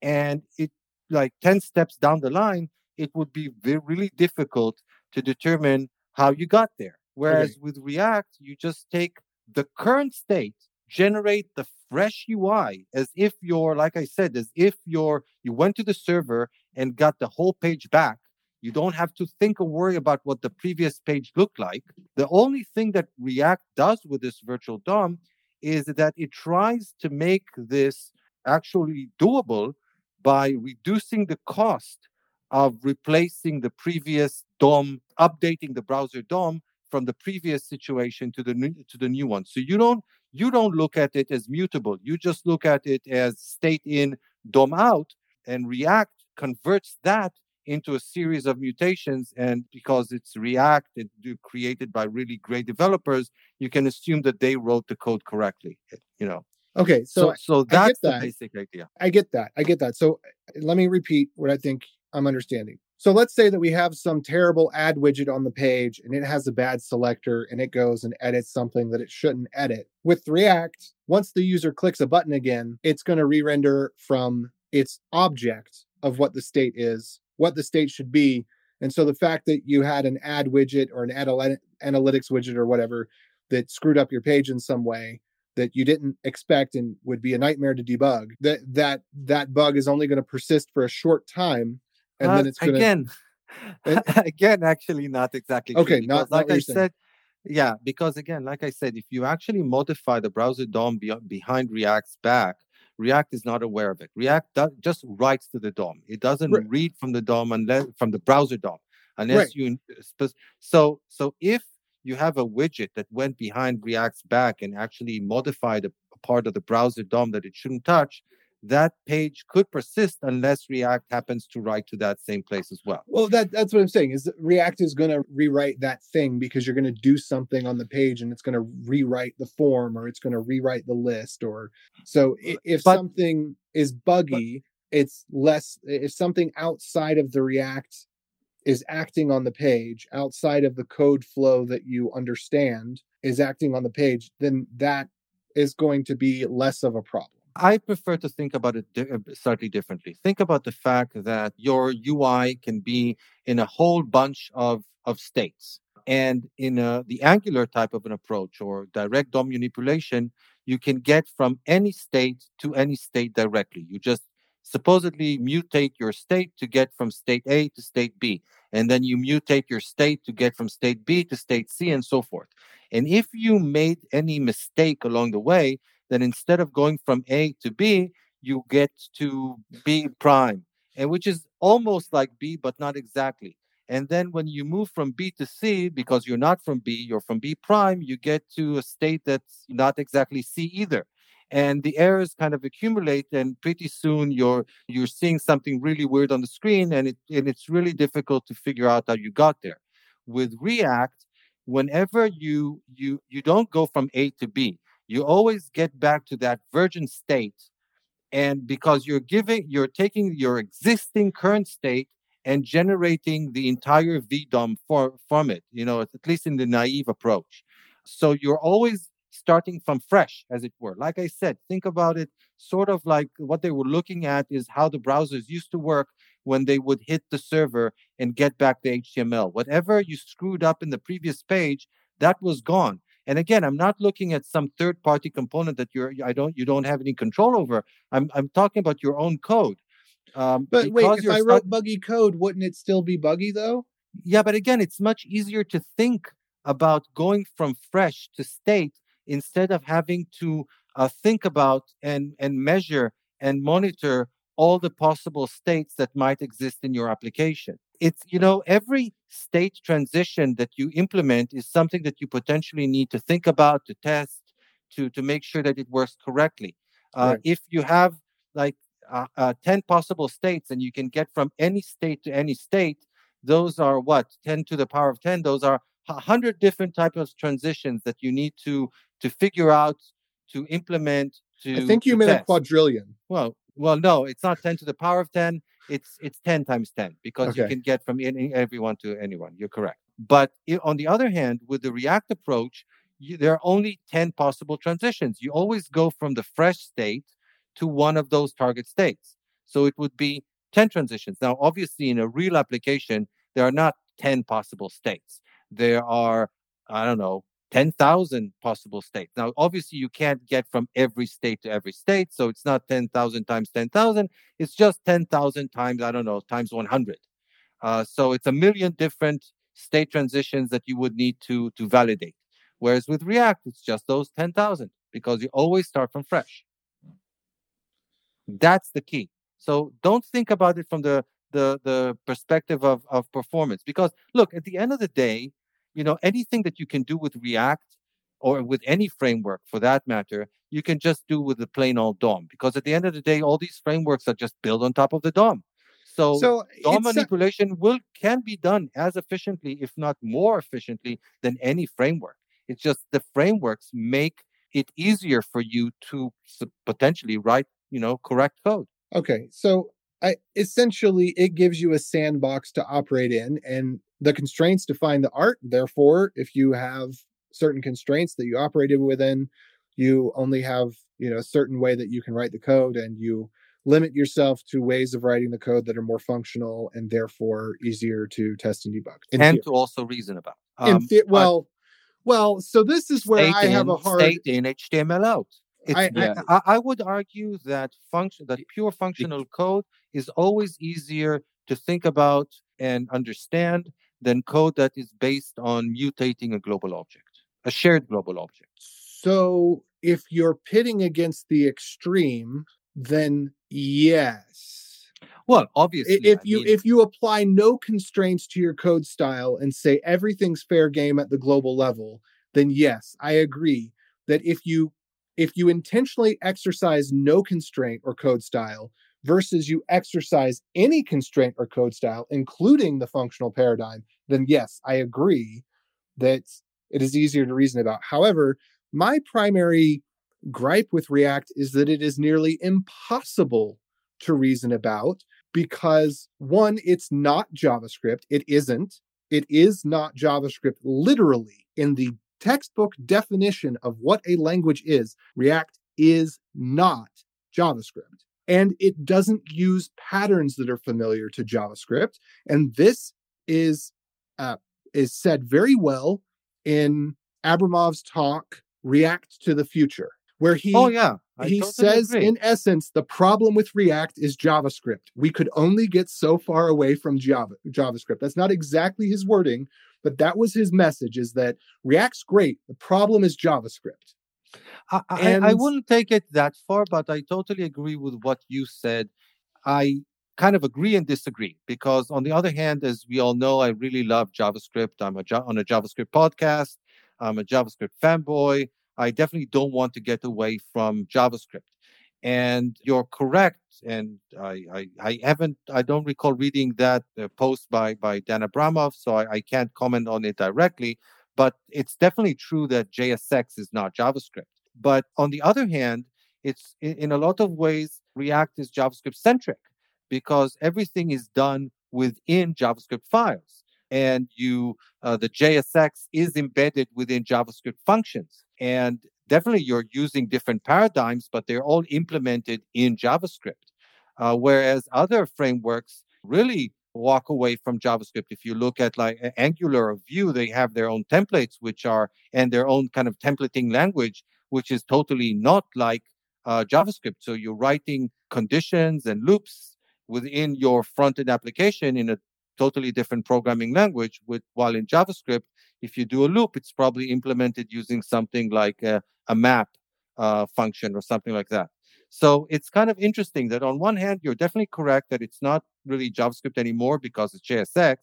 and it like 10 steps down the line it would be very, really difficult to determine how you got there Whereas okay. with React, you just take the current state, generate the fresh UI as if you're, like I said, as if you're you went to the server and got the whole page back. You don't have to think or worry about what the previous page looked like. The only thing that React does with this virtual DOM is that it tries to make this actually doable by reducing the cost of replacing the previous DOM, updating the browser DOM from the previous situation to the new to the new one. So you don't you don't look at it as mutable. You just look at it as state in, DOM out, and React converts that into a series of mutations. And because it's React, it created by really great developers, you can assume that they wrote the code correctly. Eh, you know. Okay, so so, so that's that. the basic idea. I get that. I get that. So eh, let me repeat what I think I'm understanding. So let's say that we have some terrible ad widget on the page and it has a bad selector and it goes and edits something that it shouldn't edit. With React, once the user clicks a button again, it's going to re render from its object of what the state is, what the state should be. And so the fact that you had an ad widget or an ad analytics widget or whatever that screwed up your page in some way that you didn't expect and would be a nightmare to debug that that that bug is only going to persist for a short time and uh, then it's gonna... again again actually not exactly okay not, like not i said Yeah, because again, like I said, if you actually modify the browser DOM be- behind React's back, React is not aware of it. React do- just writes to the DOM. It doesn't Right. read from the DOM unless from the browser DOM unless Right. you uh, so so if you have a widget that went behind React's back and actually modified a, a part of the browser DOM that it shouldn't touch, that page could persist unless React happens to write to that same place as well. Well, that that's what I'm saying is React is going to rewrite that thing because you're going to do something on the page and it's going to rewrite the form or it's going to rewrite the list or so if But- something is buggy, it's less if something outside of the React is acting on the page outside of the code flow that you understand is acting on the page, then that is going to be less of a problem. I prefer to think about it di- uh, slightly differently. Think about the fact that your UI can be in a whole bunch of, of states. And in uh the Angular type of an approach or direct DOM manipulation, you can get from any state to any state directly. You just supposedly mutate your state to get from state A to state B. And then you mutate your state to get from state B to state C and so forth. And if you made any mistake along the way, then instead of going from A to B, you get to B prime, and which is almost like B, but not exactly. And then when you move from B to C, because you're not from B, you're from B prime, you get to a state that's not exactly C either. And the errors kind of accumulate, and pretty soon you're you're seeing something really weird on the screen, and it and it's really difficult to figure out how you got there. With React, whenever you you you don't go from A to B, you always get back to that virgin state and because you're giving you're taking your existing current state and generating the entire vdom for, from it you know at least in the naive approach. So you're always starting from fresh as it were. Like i said think about it sort of like what they were looking at is how the browsers used to work when they would hit the server and get back the html whatever you screwed up in the previous page that was gone and again, I'm not looking at some third-party component that you're I don't you don't have any control over. I'm I'm talking about your own code. Um, But wait, if I wrote buggy code, wouldn't it still be buggy though? yeah, but again, it's much easier to think about going from fresh to state instead of having to uh, think about and and measure and monitor all the possible states that might exist in your application. It's you know every state transition that you implement is something that you potentially need to think about, to test, to to make sure that it works correctly. Uh, Right. If you have like uh, uh, ten possible states and you can get from any state to any state, those are what 10 to the power of 10 those are a hundred different types of transitions that you need to to figure out to implement to I think you meant a quadrillion. well well no it's not 10 to the power of 10 it's it's 10 times 10 because you can get from any, everyone to anyone you're correct. But i- on the other hand with the react approach you, there are only 10 possible transitions. You always go from the fresh state to one of those target states. So it would be 10 transitions. Now obviously in a real application there are not 10 possible states. There are i don't know 10,000 possible states. Now, obviously, you can't get from every state to every state. So it's not 10,000 times 10,000. It's just 10,000 times, I don't know, times 100. Uh, so it's a million different state transitions that you would need to, to validate. Whereas with React, it's just those 10,000 because you always start from fresh. That's the key. So don't think about it from the, the, the perspective of, of performance because look, at the end of the day, you know anything that you can do with react or with any framework for that matter you can just do with the plain old dom because at the end of the day all these frameworks are just built on top of the dom so, So dom uh, manipulation will can be done as efficiently if not more efficiently than any framework. It's just the frameworks make it easier for you to potentially write you know correct code. Okay, so I essentially it gives you a sandbox to operate in and the constraints define the art. Therefore, if you have certain constraints that you operated within, you only have, you know, a certain way that you can write the code and you limit yourself to ways of writing the code that are more functional and therefore easier to test and debug. And theory. to also reason about In Um, the- but well, well, so this is where I have in, a hard state in html out it's, I- I- I, I would argue that function that pure functional code is always easier to think about and understand than code that is based on mutating a global object. a shared global object. So if you're pitting against the extreme, then yes. Well, obviously, if I you mean- if you apply no constraints to your code style and say everything's fair game at the global level, then yes, I agree that if you if you intentionally exercise no constraint or code style versus you exercise any constraint or code style, including the functional paradigm, then yes, I agree that it is easier to reason about. However, my primary gripe with React is that it is nearly impossible to reason about because one, it's not JavaScript. It isn't. It is not JavaScript literally in the textbook definition of what a language is. React is not JavaScript. And it doesn't use patterns that are familiar to JavaScript. And this is uh, is said very well in Abramov's talk React to the Future, where he oh yeah, I he totally says agree. in essence the problem with react is javascript we could only get so far away from java javascript that's not exactly his wording but that was his message is that react's great the problem is javascript I, I, I wouldn't take it that far, but I totally agree with what you said. I kind of agree and disagree because, on the other hand, as we all know, I really love JavaScript. I'm a on a JavaScript podcast. I'm a JavaScript fanboy. I definitely don't want to get away from JavaScript. And you're correct. And I, I, I haven't, I don't recall reading that uh, post by by Dan Abramov, so I, I can't comment on it directly. But it's definitely true that JSX is not JavaScript. But on the other hand, it's in, a lot of ways, React is JavaScript centric because everything is done within JavaScript files. And you, uh, the JSX is embedded within JavaScript functions. And definitely you're using different paradigms, but they're all implemented in JavaScript. Uh, whereas other frameworks really walk away from JavaScript. If you look at like Angular or Vue, they have their own templates, which are and their own kind of templating language, which is totally not like uh, JavaScript. So you're writing conditions and loops within your front-end application in a totally different programming language. With while in JavaScript, if you do a loop, it's probably implemented using something like a, a map uh, function or something like that. So it's kind of interesting that on one hand, you're definitely correct that it's not really JavaScript anymore because it's JSX.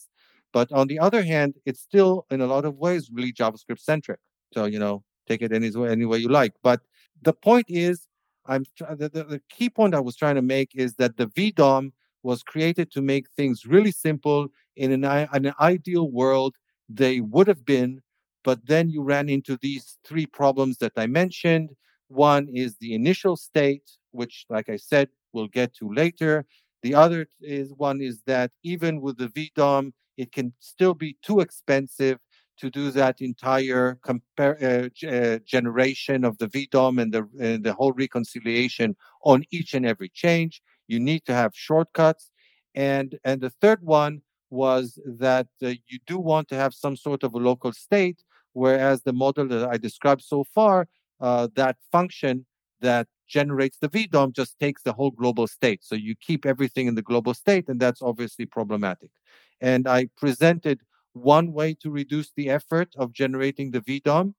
But on the other hand, it's still in a lot of ways really JavaScript centric. So, you know, take it any way, any way you like. But the point is, I'm the, the, the key point I was trying to make is that the VDOM was created to make things really simple in an, an ideal world. They would have been, but then you ran into these three problems that I mentioned. One is the initial state, which, like I said, we'll get to later. The other is one is that even with the VDOM, it can still be too expensive to do that entire uh, uh, generation of the VDOM and the and the whole reconciliation on each and every change. You need to have shortcuts, and and the third one was that uh, you do want to have some sort of a local state, whereas the model that I described so far, uh, that function that generates the VDOM just takes the whole global state. So you keep everything in the global state, and that's obviously problematic. And I presented one way to reduce the effort of generating the VDOM,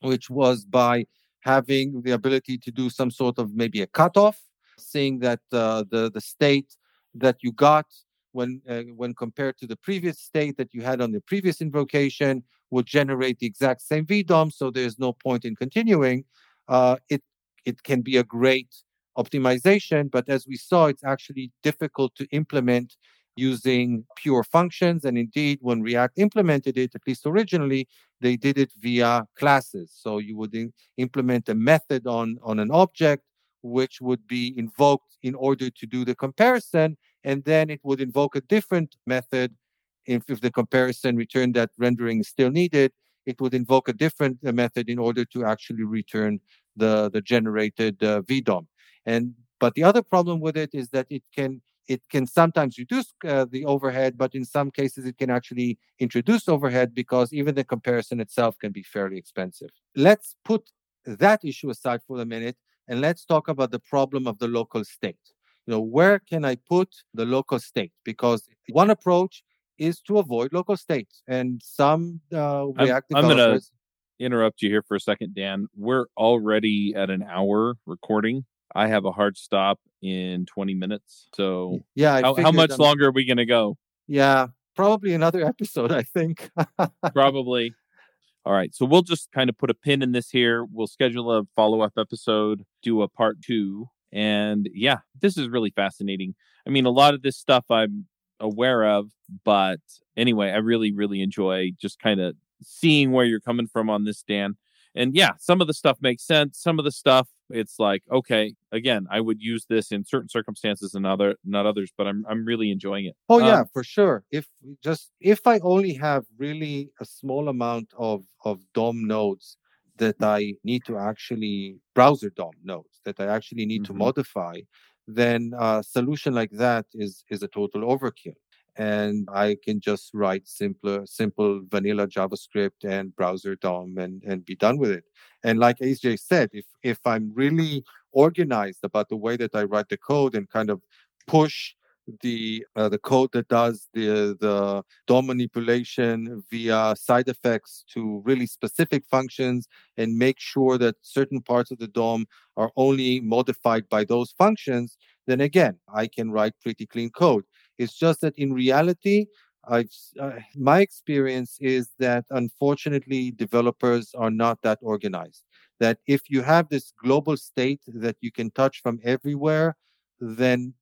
which was by having the ability to do some sort of maybe a cutoff, seeing that uh, the the state that you got when uh, when compared to the previous state that you had on the previous invocation would generate the exact same VDOM, so there's no point in continuing. Uh, it it can be a great optimization, but as we saw, it's actually difficult to implement using pure functions. And indeed, when React implemented it, at least originally, they did it via classes. So you would in- implement a method on, on an object, which would be invoked in order to do the comparison. And then it would invoke a different method. If, if the comparison returned that rendering is still needed, it would invoke a different uh, method in order to actually return the, the generated uh, VDOM. And but the other problem with it is that it can it can sometimes reduce uh, the overhead, but in some cases it can actually introduce overhead because even the comparison itself can be fairly expensive. Let's put that issue aside for a minute and let's talk about the problem of the local state. You know, where can I put the local state? Because one approach is to avoid local states, and some uh, I'm- React I'm gonna- developers. Interrupt you here for a second, Dan. We're already at an hour recording. I have a hard stop in 20 minutes. So, yeah, how, how much um, longer are we going to go? Yeah, probably another episode. I think. Probably. All right. So, we'll just kind of put a pin in this here. We'll schedule a follow up episode, do a part two. And yeah, this is really fascinating. I mean, a lot of this stuff I'm aware of, but anyway, I really, really enjoy just kind of seeing where you're coming from on this, Dan. And yeah, some of the stuff makes sense. Some of the stuff, it's like, okay, again, I would use this in certain circumstances and other, not others, but I'm, I'm really enjoying it. Oh yeah, Um, for sure. If just if I only have really a small amount of of DOM nodes that I need to actually browser DOM nodes that I actually need Mhm. to modify, then a solution like that is is a total overkill. And I can just write simpler, simple vanilla JavaScript and browser DOM and and be done with it. And like AJ said, if if I'm really organized about the way that I write the code and kind of push the uh, the code that does the the DOM manipulation via side effects to really specific functions and make sure that certain parts of the DOM are only modified by those functions, then again, I can write pretty clean code. It's just that in reality, I've uh, my experience is that unfortunately developers are not that organized. That if you have this global state that you can touch from everywhere, then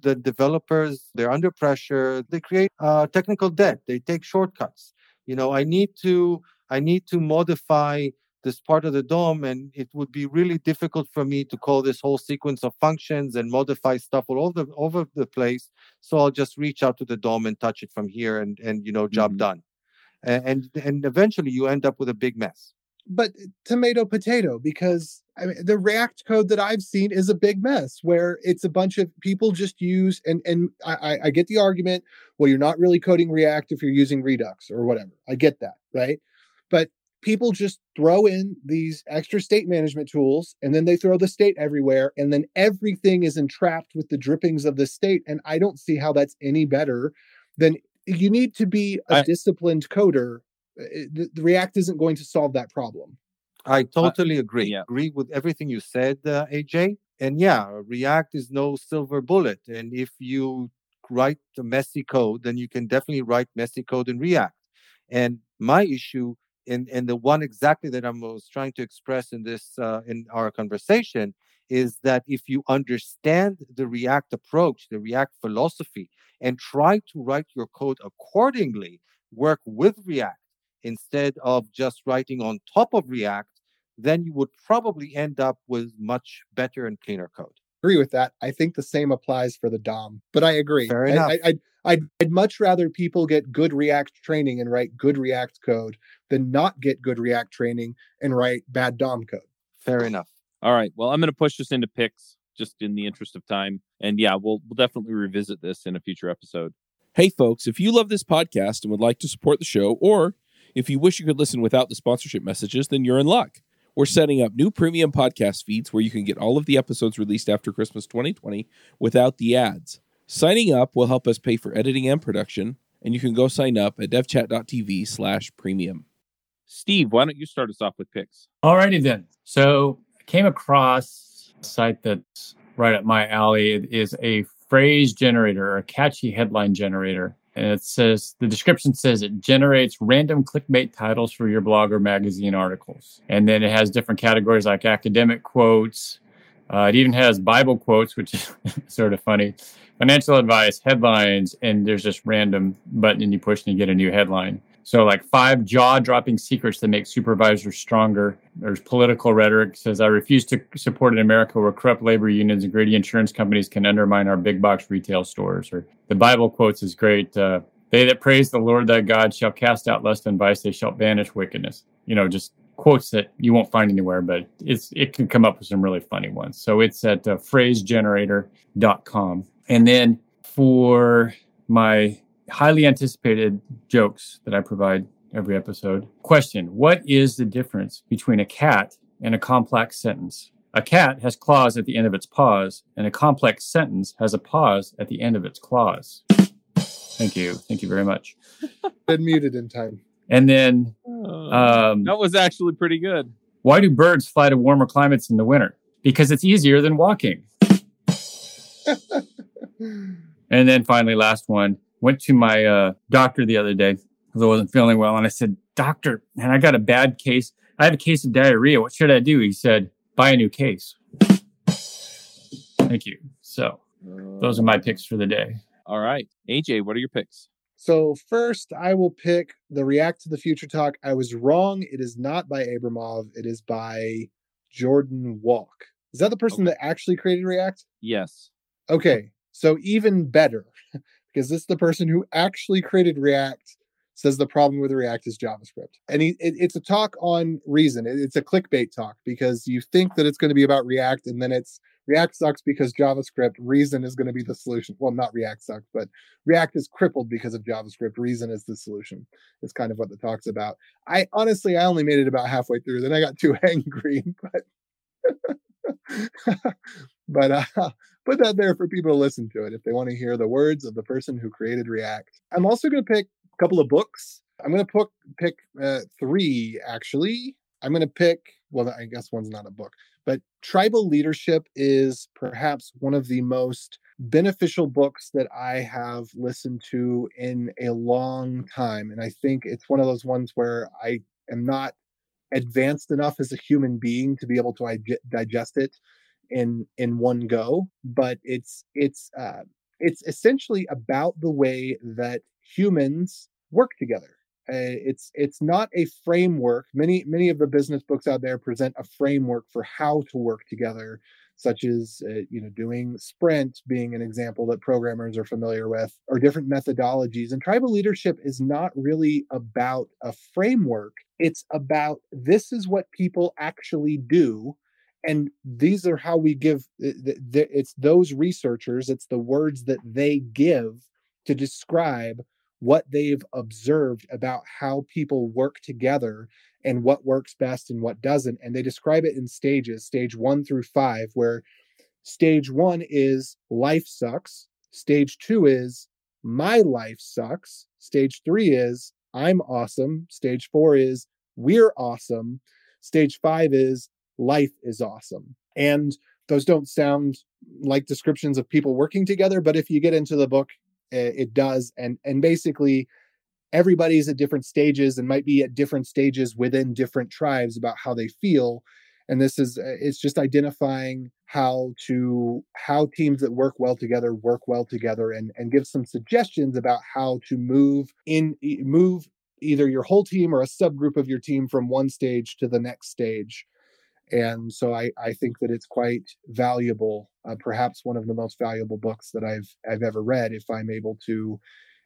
the developers, they're under pressure. They create uh, technical debt. They take shortcuts. You know, I need to, I need to modify this part of the DOM, and it would be really difficult for me to call this whole sequence of functions and modify stuff all over the, over the place. So I'll just reach out to the DOM and touch it from here, and and you know, job Mhm. done. A- And and eventually you end up with a big mess. but tomato potato because I mean the React code that I've seen is a big mess where it's a bunch of people just use and and I- I get the argument. Well, you're not really coding React if you're using Redux or whatever. I get that, right? But people just throw in these extra state management tools and then they throw the state everywhere and then everything is entrapped with the drippings of the state and I don't see how that's any better than you need to be a I- disciplined coder. Uh, The, the React isn't going to solve that problem. I totally agree. yeah. Agree with everything you said, uh, AJ. And yeah, React is no silver bullet. And if you write the messy code, then you can definitely write messy code in React. And my issue, and and the one exactly that I was trying to express in this uh, in our conversation, is that if you understand the React approach, the React philosophy, and try to write your code accordingly, work with React instead of just writing on top of React, then you would probably end up with much better and cleaner code. agree with that. I think the same applies for the DOM, but I agree. Fair enough. I, I'd, I'd, I'd much rather people get good React training and write good React code than not get good React training and write bad DOM code. Fair enough. All right. Well, I'm going to push this into picks just in the interest of time. And yeah, we'll, we'll definitely revisit this in a future episode. Hey, folks, if you love this podcast and would like to support the show, or if you wish you could listen without the sponsorship messages, then you're in luck. We're setting up new premium podcast feeds where you can get all of the episodes released after Christmas 2020 without the ads. Signing up will help us pay for editing and production, and you can go sign up at devchat.tv slash premium. Steve, why don't you start us off with picks? Alrighty then. So I came across a site that's right up my alley. It is a phrase generator, a catchy headline generator. And it says the description says it generates random clickbait titles for your blog or magazine articles. And then it has different categories like academic quotes. Uh, it even has Bible quotes, which is sort of funny, financial advice, headlines, and there's just random button and you push and you get a new headline. So, like five jaw dropping secrets that make supervisors stronger. There's political rhetoric says, I refuse to support an America where corrupt labor unions and greedy insurance companies can undermine our big box retail stores. Or the Bible quotes is great. Uh, they that praise the Lord thy God shall cast out lust and vice, they shall banish wickedness. You know, just quotes that you won't find anywhere, but it's it can come up with some really funny ones. So it's at uh, phrasegenerator.com. And then for my highly anticipated jokes that I provide every episode. Question What is the difference between a cat and a complex sentence? A cat has claws at the end of its paws, and a complex sentence has a pause at the end of its claws. Thank you. Thank you very much. Been muted in time. And then Oh, um, that was actually pretty good. why do birds fly to warmer climates in the winter? Because it's easier than walking. And then finally, last one, went to my uh, doctor the other day because I wasn't feeling well. And I said, Doctor, man, I got a bad case. I have a case of diarrhea. What should I do? He said, Buy a new case. Thank you. So those are my picks for the day. All right. AJ, what are your picks? So first, I will pick the React to the Future talk. I was wrong. It is not by Abramov. It is by Jordan Walke. Is that the person that actually created React? Yes. Okay, so even better, because this is the person who actually created React. Says the problem with React is JavaScript, and he, it, it's a talk on reason. It- it's a clickbait talk because you think that it's going to be about React, and then it's React sucks because JavaScript. Reason is going to be the solution. Well, not React sucks, but React is crippled because of JavaScript. Reason is the solution. It's kind of what the talk's about. I honestly, I only made it about halfway through. Then I got too angry, but but uh, put that there for people to listen to it if they want to hear the words of the person who created React. I'm also going to pick a couple of books. I'm going to pick pick uh, three actually. I'm going to pick. Well, I guess one's not a book, but Tribal Leadership is perhaps one of the most beneficial books that I have listened to in a long time, and I think it's one of those ones where I am not advanced enough as a human being to be able to ige- digest it in in one go but it's it's uh it's essentially about the way that humans work together. Uh, it's it's not a framework. Many many of the business books out there present a framework for how to work together such as uh, you know doing sprint being an example that programmers are familiar with or different methodologies. And tribal leadership is not really about a framework. It's about this is what people actually do and these are how we give uh, th- it's those researchers it's the words that they give to describe what they've observed about how people work together and what works best and what doesn't. And they describe it in stages stage 1 through 5 where stage 1 is life sucks. Stage 2 is my life sucks. Stage 3 is i'm awesome. Stage 4 is we're awesome. Stage 5 is life is awesome. And those don't sound like descriptions of people working together, but if you get into the book, it does. And and basically, everybody's at different stages and might be at different stages within different tribes about how they feel. And this is eh, it's just identifying how to how teams that work well together work well together and and give some suggestions about how to move in move either your whole team or a subgroup of your team from one stage to the next stage and so I, I think that it's quite valuable, uh, perhaps one of the most valuable books that I've I've ever read. If I'm able to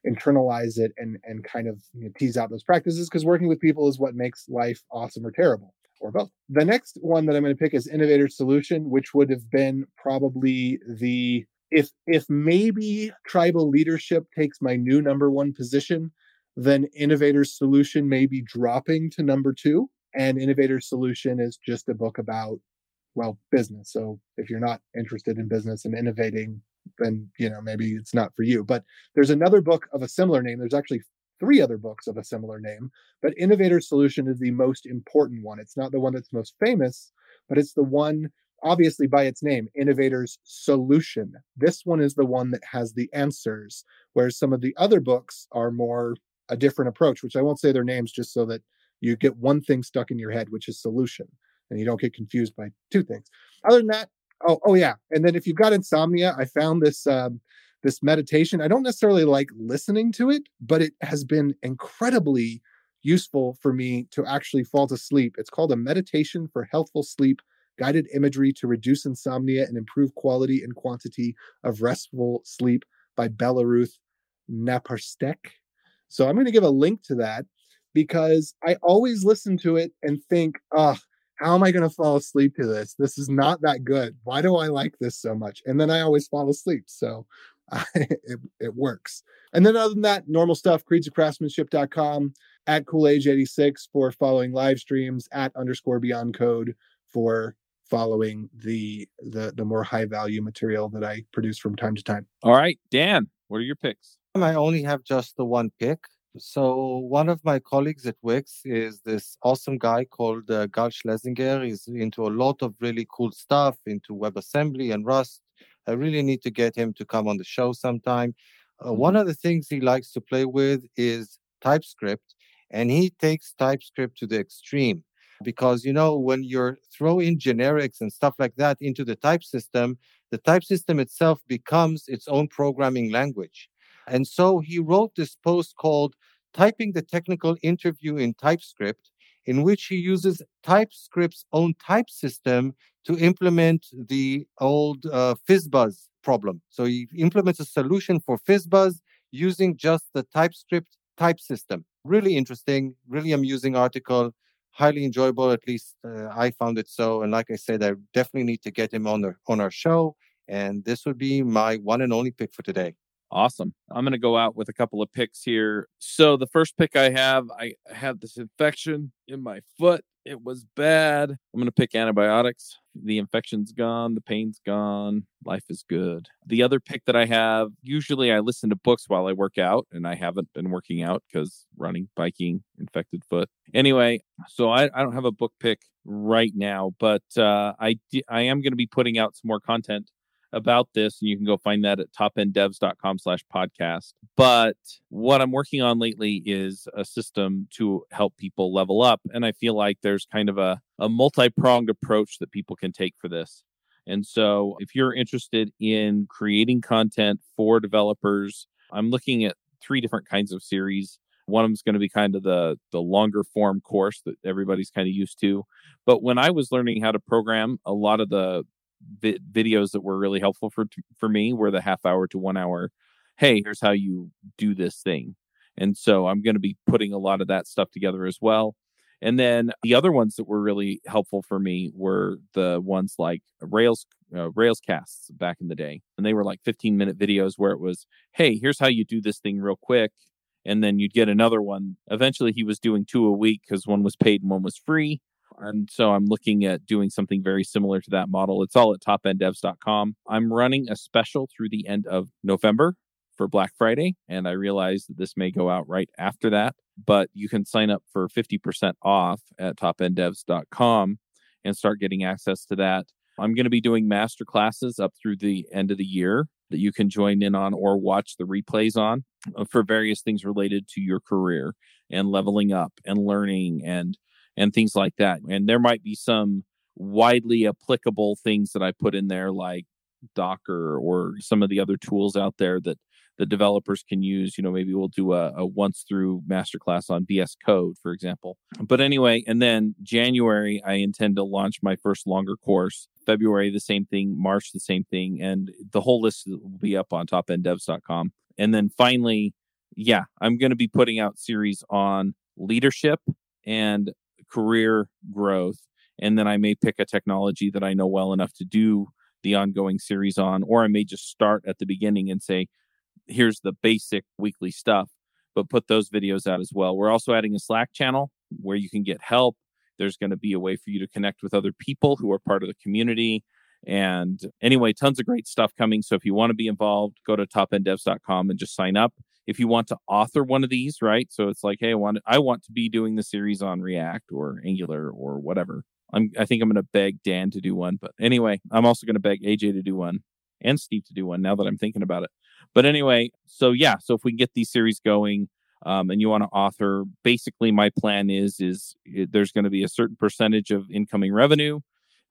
internalize it and and kind of you know, tease out those practices, because working with people is what makes life awesome or terrible, or both. The next one that I'm going to pick is Innovator Solution, which would have been probably the if if maybe tribal leadership takes my new number one position, then Innovator Solution may be dropping to number two and innovator solution is just a book about well business. So if you're not interested in business and innovating then you know maybe it's not for you. But there's another book of a similar name. There's actually three other books of a similar name but innovator solution is the most important one. It's not the one that's most famous but it's the one obviously by its name innovators solution. This one is the one that has the answers whereas some of the other books are more a different approach which i won't say their names just so that you get one thing stuck in your head, which is solution, and you don't get confused by two things. Other than that, oh oh yeah, and then if you've got insomnia, I found this um, this meditation. I don't necessarily like listening to it, but it has been incredibly useful for me to actually fall to sleep. It's called a meditation for healthful sleep. Guided imagery to reduce insomnia and improve quality and quantity of restful sleep by Belleruth Naparstek. So I'm going to give a link to that because I always listen to it and think, oh, how am I going to fall asleep to this? This is not that good. Why do I like this so much? And then I always fall asleep. So I, it, it works. And then other than that, normal stuff, creedsofcraftsmanship.com, at CoolAJ86 for following live streams, at underscore beyond code for following the the the more high value material that I produce from time to time. All right, Dan, what are your picks? I only have just the one pick. So one of my colleagues at Wix is this awesome guy called uh, Gal Schlezinger. He's into a lot of really cool stuff, into WebAssembly and Rust. I really need to get him to come on the show sometime. Uh, one of the things he likes to play with is TypeScript, and he takes TypeScript to the extreme because you know when you're throwing generics and stuff like that into the type system, the type system itself becomes its own programming language. And so he wrote this post called Typing the Technical Interview in TypeScript, in which he uses TypeScript's own type system to implement the old uh, FizzBuzz problem. So he implements a solution for FizzBuzz using just the TypeScript type system. Really interesting, really amusing article, highly enjoyable. At least uh, I found it so. And like I said, I definitely need to get him on our, on our show. And this would be my one and only pick for today. Awesome. I'm going to go out with a couple of picks here. So the first pick I have, I have this infection in my foot. It was bad. I'm going to pick antibiotics. The infection's gone. The pain's gone. Life is good. The other pick that I have, usually I listen to books while I work out, and I haven't been working out because running, biking, infected foot. Anyway, so I, I don't have a book pick right now, but uh, I, I am going to be putting out some more content about this and you can go find that at topenddevs.com slash podcast. But what i'm working on lately is a system to help people level up and i feel like there's kind of a, a multi-pronged approach that people can take for this. And so if you're interested in creating content for developers i'm looking at three different kinds of series. One of them is going to be kind of the the longer form course that everybody's kind of used to. But when i was learning how to program a lot of the vi- videos that were really helpful for for me were the half hour to one hour. Hey, here's how you do this thing. And so I'm going to be putting a lot of that stuff together as well. And then the other ones that were really helpful for me were the ones like Rails uh, Rails casts back in the day. And they were like 15 minute videos where it was, hey, here's how you do this thing real quick. And then you'd get another one. Eventually, he was doing two a week because one was paid and one was free. And so I'm looking at doing something very similar to that model. It's all at topenddevs.com. I'm running a special through the end of November for Black Friday. And I realize that this may go out right after that, but you can sign up for 50% off at topenddevs.com and start getting access to that. I'm going to be doing master classes up through the end of the year that you can join in on or watch the replays on uh, for various things related to your career and leveling up and learning and and things like that. And there might be some widely applicable things that I put in there, like Docker or some of the other tools out there that the developers can use. You know, maybe we'll do a, a once through masterclass on VS Code, for example. But anyway, and then January, I intend to launch my first longer course. February, the same thing. March, the same thing. And the whole list will be up on topenddevs.com. And then finally, yeah, I'm going to be putting out series on leadership and career growth. And then I may pick a technology that I know well enough to do the ongoing series on, or I may just start at the beginning and say, here's the basic weekly stuff, but put those videos out as well. We're also adding a Slack channel where you can get help. There's going to be a way for you to connect with other people who are part of the community. And anyway, tons of great stuff coming. So if you want to be involved, go to topenddevs.com and just sign up if you want to author one of these, right? So it's like, hey, I want I want to be doing the series on React or Angular or whatever. I'm I think I'm going to beg Dan to do one, but anyway, I'm also going to beg AJ to do one and Steve to do one now that I'm thinking about it. But anyway, so yeah, so if we get these series going, um, and you want to author, basically my plan is is there's going to be a certain percentage of incoming revenue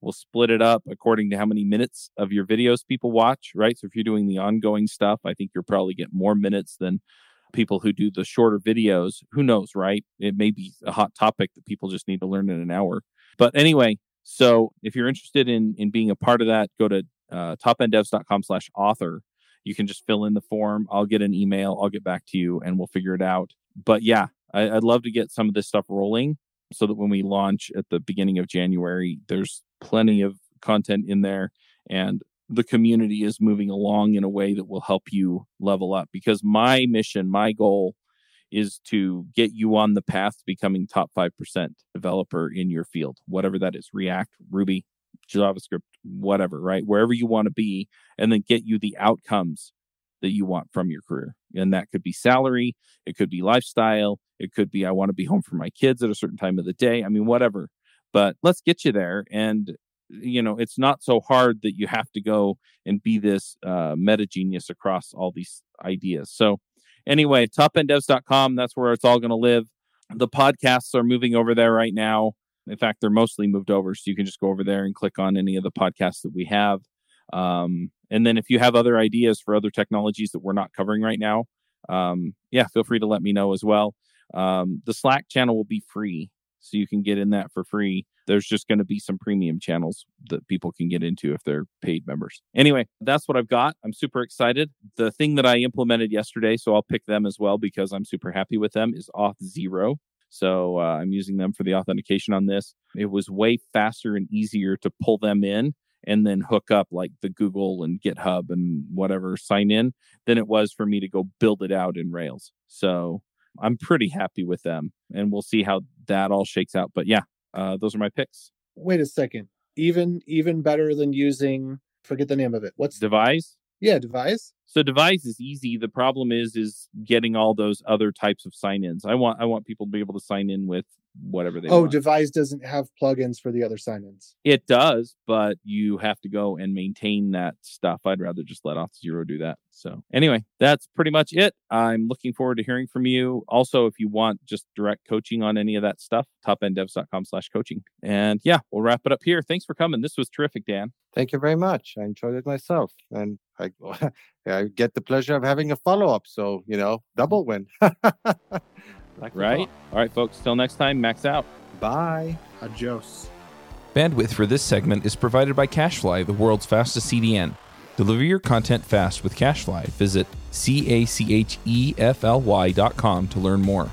We'll split it up according to how many minutes of your videos people watch, right? So if you're doing the ongoing stuff, I think you'll probably get more minutes than people who do the shorter videos. Who knows, right? It may be a hot topic that people just need to learn in an hour. But anyway, so if you're interested in in being a part of that, go to uh, topenddevs.com slash author. You can just fill in the form. I'll get an email. I'll get back to you and we'll figure it out. But yeah, I, I'd love to get some of this stuff rolling so that when we launch at the beginning of January, there's plenty of content in there and the community is moving along in a way that will help you level up because my mission, my goal is to get you on the path to becoming top 5% developer in your field, whatever that is React, Ruby, JavaScript, whatever, right? Wherever you want to be, and then get you the outcomes that you want from your career. And that could be salary, it could be lifestyle, it could be I want to be home for my kids at a certain time of the day. I mean, whatever. But let's get you there. And, you know, it's not so hard that you have to go and be this uh, meta genius across all these ideas. So, anyway, topenddevs.com, that's where it's all going to live. The podcasts are moving over there right now. In fact, they're mostly moved over. So you can just go over there and click on any of the podcasts that we have. Um, and then if you have other ideas for other technologies that we're not covering right now, um, yeah, feel free to let me know as well. Um, the Slack channel will be free, so you can get in that for free. There's just going to be some premium channels that people can get into if they're paid members. Anyway, that's what I've got. I'm super excited. The thing that I implemented yesterday, so I'll pick them as well because I'm super happy with them, is Auth0. So uh, I'm using them for the authentication on this. It was way faster and easier to pull them in and then hook up like the Google and GitHub and whatever sign in than it was for me to go build it out in Rails. So I'm pretty happy with them and we'll see how that all shakes out. But yeah, uh, those are my picks. Wait a second. Even even better than using forget the name of it. What's Devise? Yeah, Devise. So Devise is easy. The problem is is getting all those other types of sign-ins. I want I want people to be able to sign in with whatever they oh, want. Devise doesn't have plugins for the other sign-ins. It does, but you have to go and maintain that stuff. I'd rather just let Auth0 do that. So anyway, that's pretty much it. I'm looking forward to hearing from you. Also, if you want just direct coaching on any of that stuff, topenddevs.com slash coaching. And yeah, we'll wrap it up here. Thanks for coming. This was terrific, Dan. Thank you very much. I enjoyed it myself. And I, I get the pleasure of having a follow-up. So, you know, double win. right? All right, folks. Till next time, max out. Bye. Adios. Bandwidth for this segment is provided by CacheFly, the world's fastest CDN. Deliver your content fast with CacheFly. Visit C A C H E F L Y dot com to learn more.